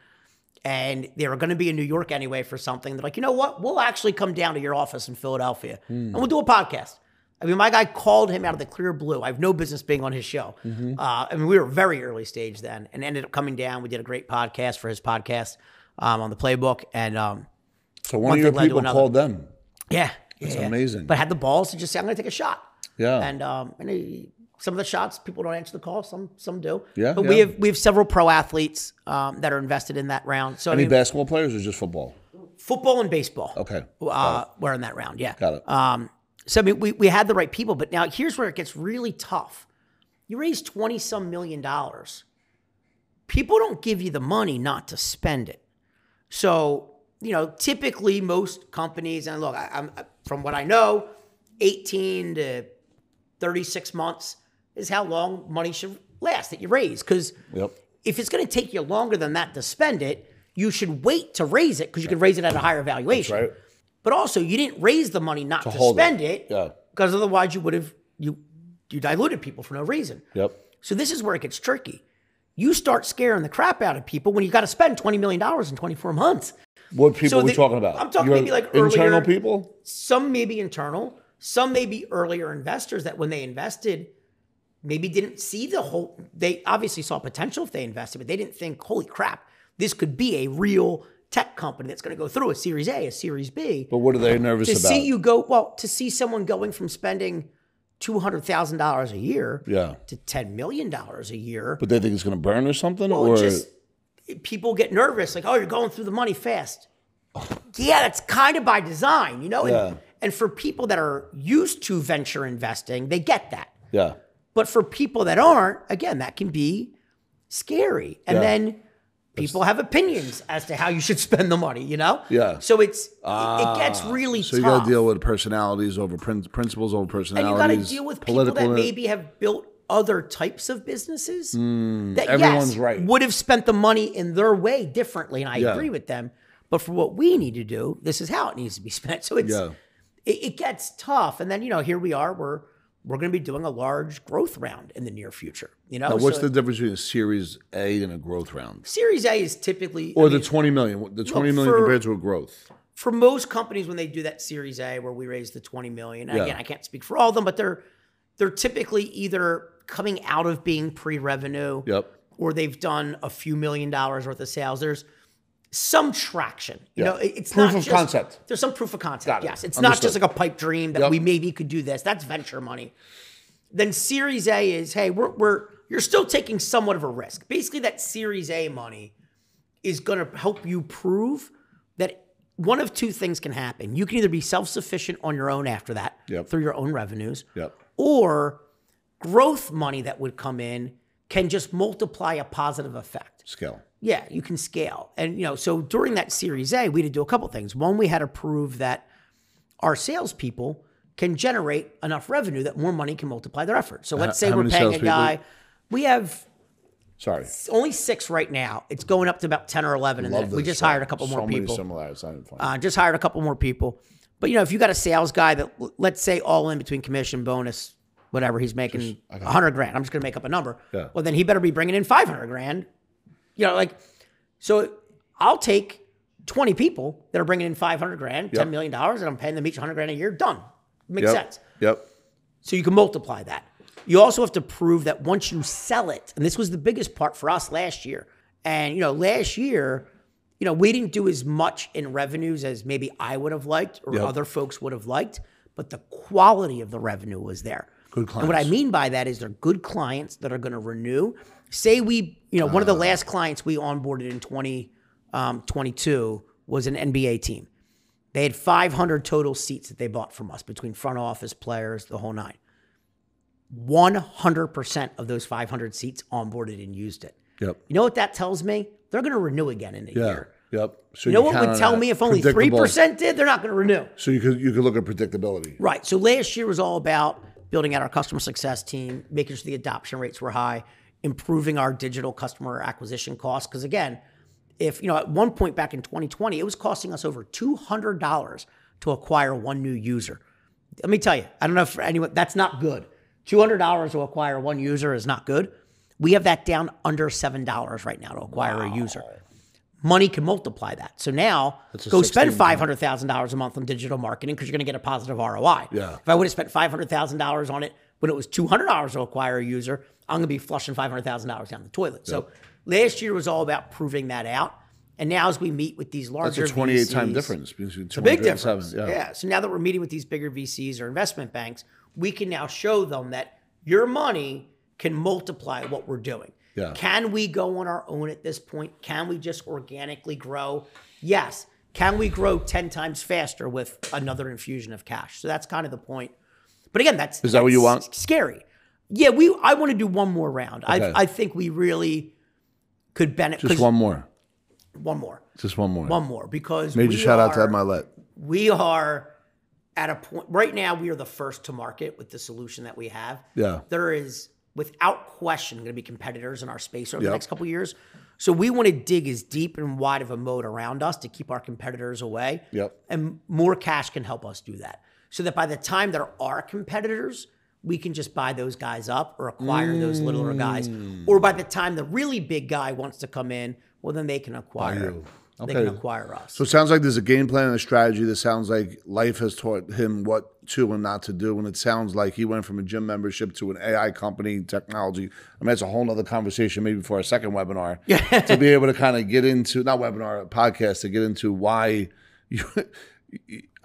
And they were going to be in New York anyway for something. They're like, you know what? We'll actually come down to your office in Philadelphia and we'll do a podcast. I mean, my guy called him out of the clear blue. I have no business being on his show. Uh, I mean, we were very early stage then and ended up coming down. We did a great podcast for his podcast um, on the playbook. And um, So one, One of your thing led to people called them. yeah. That's amazing. But had the balls to just say, I'm going to take a shot. Yeah. And um, and he, some of the shots people don't answer the call. Some some do. Yeah, But we have we have several pro athletes um, that are invested in that round. So I Any mean, basketball players or just football? football and baseball. Okay. Uh, were in that round. Yeah. Got it. Um, so I mean, we we had the right people, but now here's where it gets really tough. You raise twenty some million dollars. People don't give you the money not to spend it. So you know, typically most companies, and look, I, I'm from what I know, eighteen to thirty six months is how long money should last that you raise. Because Yep. if it's going to take you longer than that to spend it, you should wait to raise it because you can raise it at a higher valuation. right. But also, you didn't raise the money not to, it. spend it, Yeah. because otherwise you would have you you diluted people for no reason. Yep. So this is where it gets tricky. You start scaring the crap out of people when you got to spend twenty million dollars in twenty four months. What people So are we the- talking about? I'm talking Your maybe like internal earlier- people. Some may be internal, some may be earlier investors that when they invested, maybe didn't see the whole. They obviously saw potential if they invested, but they didn't think, "Holy crap, this could be a real tech company that's going to go through a Series A, a Series B." But what are they nervous to about? see you go well to see someone going from spending two hundred thousand dollars a year Yeah. to ten million dollars a year. But they think it's going to burn or something, Well, or just people get nervous, like, oh, you're going through the money fast. Yeah, that's kind of by design, you know. And, Yeah. and for people that are used to venture investing, they get that. yeah, But for people that aren't, again, that can be scary. And Yeah. then people have opinions as to how you should spend the money, you know? Yeah. So it's it- it ah. gets really so you got to deal with personalities over prin- principles over personalities. and you got to deal with people that maybe have built other types of businesses that Hmm, everyone's yes, right. would have spent the money in their way differently, and I Yeah. agree with them. But for what we need to do, this is how it needs to be <laughs> spent. So it's Yeah. it, it gets tough, and then you know here we are. We're we're going to be doing a large growth round in the near future. You know, Now, what's So the difference between a Series A and a growth round, Series A is typically or I the mean, twenty million? The twenty million for- compared to a growth. for most companies when they do that Series A where we raise the 20 million. Yeah. Again, I can't speak for all of them, but they're they're typically either coming out of being pre-revenue Yep. or they've done a few million dollars worth of sales. There's some traction. You Yeah. know, it's Proof not of just- concept. There's some proof of concept. Yes, it's not just like a pipe dream that Yep. we maybe could do this. That's venture money. Then Series A is, hey, we're we're you're still taking somewhat of a risk. Basically, that Series A money is going to help you prove that one of two things can happen. You can either be self-sufficient on your own after that Yep. through your own revenues, Yep. or growth money that would come in can just multiply a positive effect. Scale. Yeah, you can scale. And you know, so during that Series A, we had to do a couple things. One, we had to prove that our salespeople can generate enough revenue that more money can multiply their effort. So let's say how we're paying a guy. We have Sorry. It's only six right now. It's going up to about 10 or 11. And then we just show. hired a couple so more people. similarities. Not even funny. Uh, just hired a couple more people. But you know, if you got a sales guy that let's say all in between commission, bonus, whatever, he's making a hundred grand. I'm just gonna make up a number. Yeah. Well, then he better be bringing in five hundred grand. You know, like so. I'll take twenty people that are bringing in five hundred grand, ten million dollars, and I'm paying them each hundred grand a year. Done. Makes yep. sense. Yep. So you can multiply that. You also have to prove that once you sell it, and this was the biggest part for us last year. And you know, last year, you know, we didn't do as much in revenues as maybe I would have liked or Yep. other folks would have liked, but the quality of the revenue was there. Good And what I mean by that is they're good clients that are going to renew. Say we, you know, one of the ah. last clients we onboarded in 2022 um, was an NBA team. They had 500 total seats that they bought from us between front office players, the whole nine. 100% of those 500 seats onboarded and used it. Yep. You know what that tells me? They're going to renew again in a Yeah. year. Yep. So You know what would tell me if only 3% did? They're not going to renew. So you could you could look at predictability. Right. So last year was all about building out our customer success team, making sure the adoption rates were high, improving our digital customer acquisition costs. Because again, if you know, at one point back in 2020, it was costing us over $200 to acquire one new user. Let me tell you, I don't know if anyone that's not good. $200 to acquire one user is not good. We have that down under $7 right now to acquire a user. Money can multiply that. So now go spend five hundred thousand dollars a month on digital marketing because you're going to get a positive ROI. Yeah. If I would have spent five hundred thousand dollars on it when it was two hundred dollars to acquire a user, I'm going to be flushing five hundred thousand dollars down the toilet. So last year was all about proving that out. And now as we meet with these larger, That's a 28 time difference between it's a big difference. seven. Yeah. So now that we're meeting with these bigger VCs or investment banks, we can now show them that your money can multiply what we're doing. Yeah. Can we go on our own at this point? Can we just organically grow? Yes. Can we grow 10 times faster with another infusion of cash? So that's kind of the point. But again, that's Is that what you that's want? Scary. Yeah, we I want to do one more round. Okay. I I think we really could benefit Just one more. one more. Just one more. One more because Major shout out to are- Ed Mylett. we are at a point right now we are the first to market with the solution that we have Yeah. there is without question going to be competitors in our space over the next couple of years. So we want to dig as deep and wide of a moat around us to keep our competitors away. Yep. and more cash can help us do that. So that by the time there are competitors we can just buy those guys up or acquire those littler guys. Mm. or by the time the really big guy wants to come in well then they can acquire you. they can Okay. acquire us So it sounds like there's a game plan and a strategy. That sounds like life has taught him what to and not to do. And it sounds like he went from a gym membership to an AI company, technology. I mean, that's a whole other conversation, maybe for our second webinar. <laughs> Yeah. to be able to kind of get into, not webinar, a podcast, to get into why you, <laughs>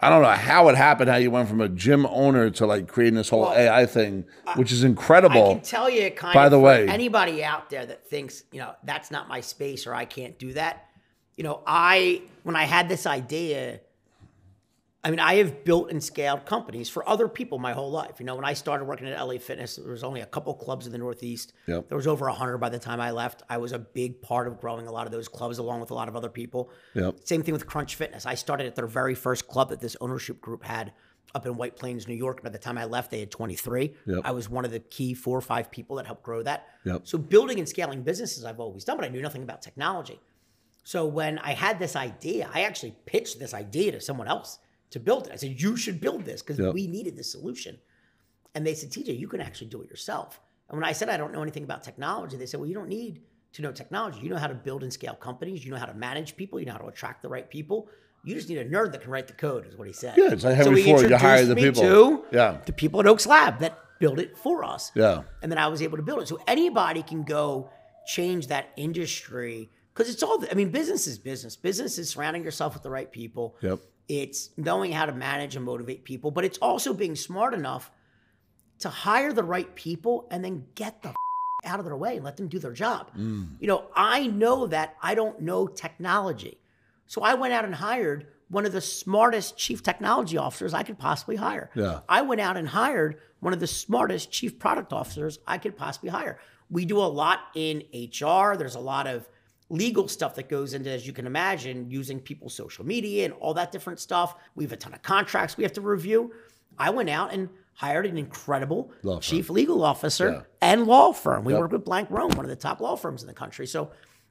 I don't know how it happened, how you went from a gym owner to like creating this whole AI thing, which is incredible. I can tell you, kind By of, the way- anybody out there that thinks, you know, that's not my space or I can't do that. You know, I, when I had this idea, I mean, I have built and scaled companies for other people my whole life. You know, when I started working at LA Fitness, there was only a couple clubs in the Northeast. Yep. There was over 100 by the time I left. I was a big part of growing a lot of those clubs along with a lot of other people. Yep. Same thing with Crunch Fitness. I started at their very first club that this ownership group had up in White Plains, New York. By the time I left, they had 23. Yep. I was one of the key four or five people that helped grow that. Yep. So building and scaling businesses I've always done, but I knew nothing about technology. So when I had this idea, I actually pitched this idea to someone else to build it. I said, "You should build this because Yep. we needed this solution." And they said, "TJ, you can actually do it yourself." And when I said I don't know anything about technology, they said, "Well, you don't need to know technology. You know how to build and scale companies. You know how to manage people. You know how to attract the right people. You just need a nerd that can write the code." Is what he said. Yeah, it's like Henry he Ford. You hire the me people. to Yeah. the people at Oaks Lab that build it for us. Yeah. And then I was able to build it. So anybody can go change that industry because it's all, I mean, business is business. Business is surrounding yourself with the right people. Yep. It's knowing how to manage and motivate people, but it's also being smart enough to hire the right people and then get the out of their way and let them do their job. Mm. You know, I know that I don't know technology. So I went out and hired one of the smartest chief technology officers I could possibly hire. Yeah. I went out and hired one of the smartest chief product officers I could possibly hire. We do a lot in HR. There's a lot of legal stuff that goes into, as you can imagine, using people's social media and all that different stuff. We have a ton of contracts we have to review. I went out and hired an incredible chief legal officer Yeah. and law firm. We work with Blank Rome, one of the top law firms in the country. So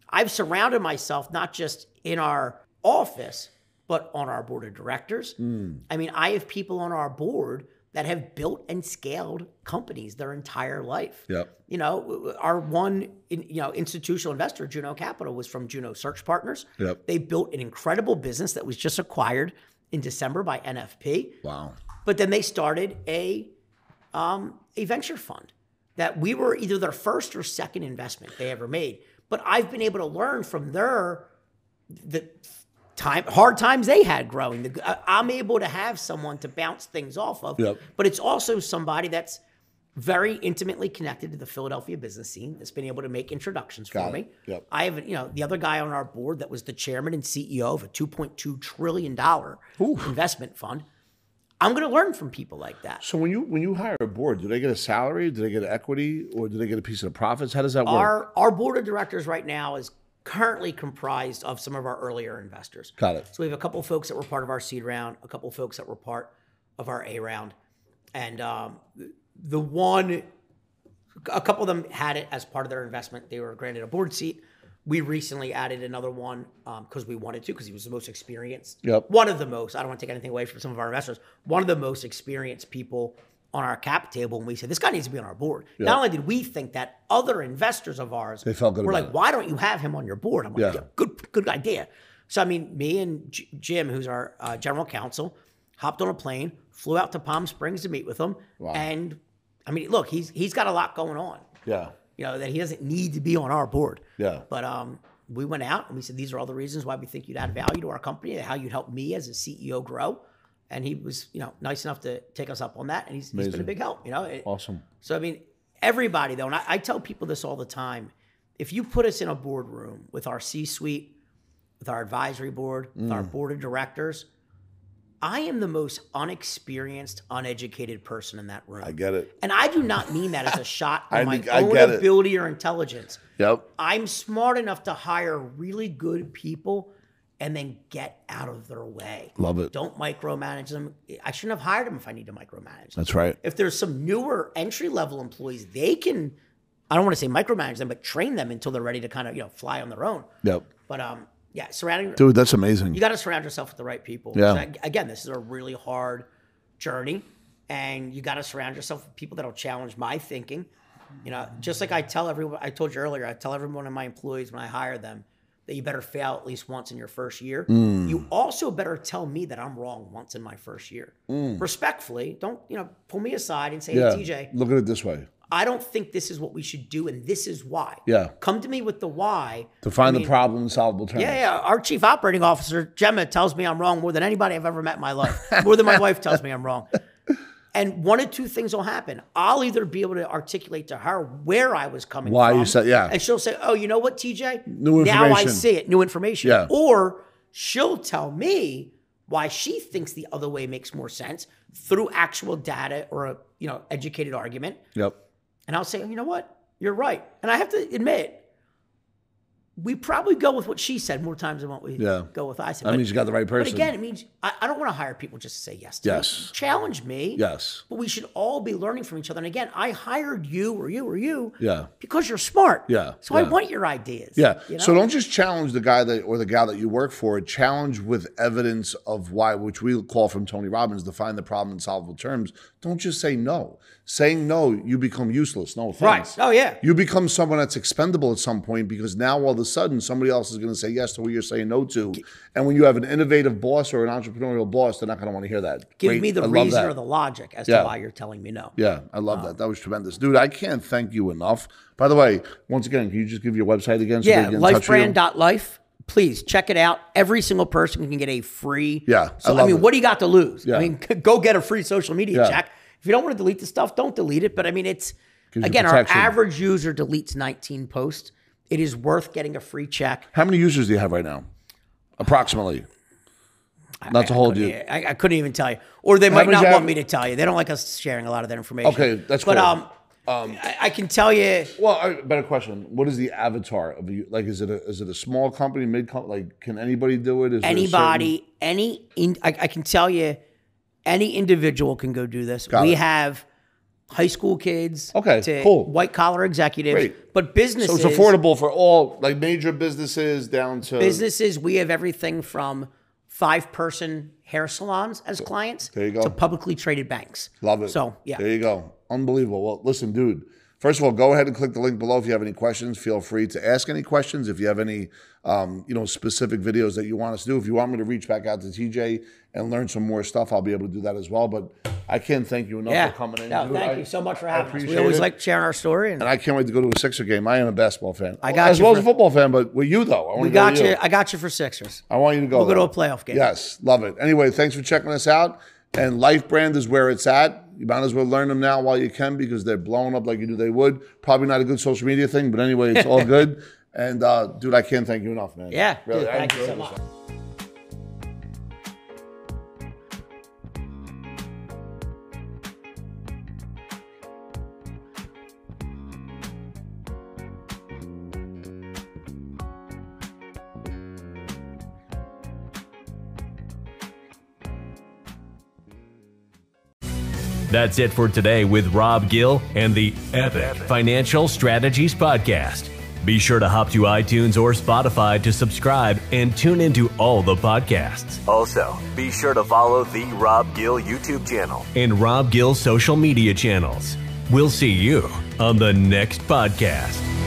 I've surrounded myself not just in our office, but on our board of directors. Hmm. I mean, I have people on our board that have built and scaled companies their entire life. Yep. You know, our one in- you know institutional investor, Juno Capital, was from Juno Search Partners. Yep. They built an incredible business that was just acquired in December by NFP. Wow. But then they started a um, a venture fund that we were either their first or second investment they ever made. But I've been able to learn from their the time hard times they had growing. The, I- I'm able to have someone to bounce things off of. Yep. But it's also somebody that's very intimately connected to the Philadelphia business scene that's been able to make introductions Got for it. me. Yep. I have, you know, the other guy on our board that was the chairman and CEO of a $2.2 trillion investment fund. I'm going to learn from people like that. So when you when you hire a board, do they get a salary? Do they get equity, or do they get a piece of the profits? How does that work? Our our board of directors right now is currently comprised of some of our earlier investors. Got it. So we have a couple of folks that were part of our seed round, a couple of folks that were part of our A round, and um, the one, a couple of them had it as part of their investment. They were granted a board seat. We recently added another one because we wanted to, because he was the most experienced. Yep. One of the most. I don't want to take anything away from some of our investors. One of the most experienced people on our cap table, and we said this guy needs to be on our board. Not only did we think that, other investors of ours They felt good were like, it. why don't you have him on your board? I'm like, Yeah. yeah, good, good idea. So I mean, me and J- Jim, who's our uh, general counsel, hopped on a plane, flew out to Palm Springs to meet with him, and I mean, look, he's he's got a lot going on. Yeah. You know that he doesn't need to be on our board. Yeah. But um, we went out and we said these are all the reasons why we think you'd add value to our company and how you'd help me as a CEO grow. And he was, you know, nice enough to take us up on that, and he's, he's been a big help. You know, It- Awesome. so I mean, everybody though, and I, I tell people this all the time: if you put us in a boardroom with our C-suite, with our advisory board, with Mm. our board of directors, I am the most unexperienced, uneducated person in that room. I get it. and I do not mean that as a shot <laughs> at my think- own get it. ability or intelligence. Yep. I'm smart enough to hire really good people and then get out of their way. Love it. Don't micromanage them. I shouldn't have hired them if I need to micromanage them That's right. if there's some newer entry level employees, they can I don't want to say micromanage them, but train them until they're ready to kind of, you know, fly on their own. Yep. But um yeah, surrounding Dude, that's amazing. you got to surround yourself with the right people. Yeah. So, again, this is a really hard journey and you got to surround yourself with people that'll challenge my thinking. You know, just like I tell everyone I told you earlier, I tell everyone of my employees when I hire them that you better fail at least once in your first year. Mm. You also better tell me that I'm wrong once in my first year. Respectfully, don't, you know, pull me aside and say, Mm. yeah. hey, TJ, Look at it this way. I don't think this is what we should do, and this is why. Yeah. Come to me with the why. To find I the problem in solvable terms. Yeah, yeah. Our chief operating officer, Gemma, tells me I'm wrong more than anybody I've ever met in my life. More than my wife tells me I'm wrong. And one of two things will happen. I'll either be able to articulate to her where I was coming Why from. you said- yeah. And she'll say, Oh, you know what, TJ? New Now I see it. New information. Yeah. Or she'll tell me why she thinks the other way makes more sense through actual data or a you know educated argument. Yep. And I'll say, you know what? You're right. And I have to admit, we probably go with what she said more times than what we Yeah. go with I said. That But- means you got the right person. But again, it means I, I don't want to hire people just to say yes to. Yes. Challenge me. Yes. But we should all be learning from each other. And again, I hired you or you or you Yeah. because you're smart. Yeah, So I want your ideas. Yeah. you know? So don't just challenge the guy that or the gal that you work for. Challenge with evidence of why, which we call from Tony Robbins, define the problem in solvable terms. Don't just say no. Saying no, you become useless. No Right. Oh, yeah. You become someone that's expendable at some point because now all a sudden somebody else is going to say yes to what you're saying no to. And when you have an innovative boss or an entrepreneurial boss, they're not going to want to hear that. Give Great. me the I reason or the logic as Yeah. to why you're telling me no. Yeah, I love that. Um, that was tremendous, dude. I can't thank you enough. By the way, once again, can you just give your website again? So Yeah, can get in touch lifebrand.life. Please check it out. Every single person can get a free. Yeah, So I I, mean, it. what do you got to lose? Yeah. I mean, <laughs> go get a free social media Yeah. check. If you don't want to delete the stuff, don't delete it. But I mean, it's Gives again, our average user deletes 19 posts. It is worth getting a free check. How many users do you have right now? Approximately. Not to hold you. I, I couldn't even tell you, or they might not want have? me to tell you. They don't like us sharing a lot of that information. Okay, that's but cool. um, I, I can tell you. Well, I, better question. What is the avatar of you? Like, is it a is it a small company, mid company? Like, can anybody do it? Is there a certain- anybody, any, in, I, I can tell you, Any individual can go do this. Got we it. have high school kids Okay, to cool. white collar executives, Great. but So businesses. it's affordable for all, like major businesses down to. businesses we have everything from five person hair salons as clients There you go. to publicly traded banks Love it. so yeah There you go. Unbelievable. Well, listen, dude. First of all, go ahead and click the link below if you have any questions. Feel free to ask any questions. If you have any, um, you know, specific videos that you want us to do, if you want me to reach back out to TJ and learn some more stuff, I'll be able to do that as well. But I can't thank you enough yeah for coming in. no, dude. thank I- you so much for having us we always it. like sharing our story and And I can't wait to go to a Sixer game. I am a basketball fan. I got as you well for- as a football fan, but with you though, I want we to go got to you i got you for sixers I want you to go. We'll go to a playoff game. Yes, love it. Anyway, thanks for checking us out. And LifeBrand is where it's at. You might as well learn them now while you can because they're blowing up like you knew they would. Probably not a good social media thing, but anyway, it's all <laughs> good. And uh, dude, I can't thank you enough, man. yeah Really, dude, I thank you so enjoyed much That's it for today with Rob Gill and the Epic Financial Strategies Podcast. Be sure to hop to iTunes or Spotify to subscribe and tune into all the podcasts. Also, be sure to follow the Rob Gill YouTube channel and Rob Gill social media channels. We'll see you on the next podcast.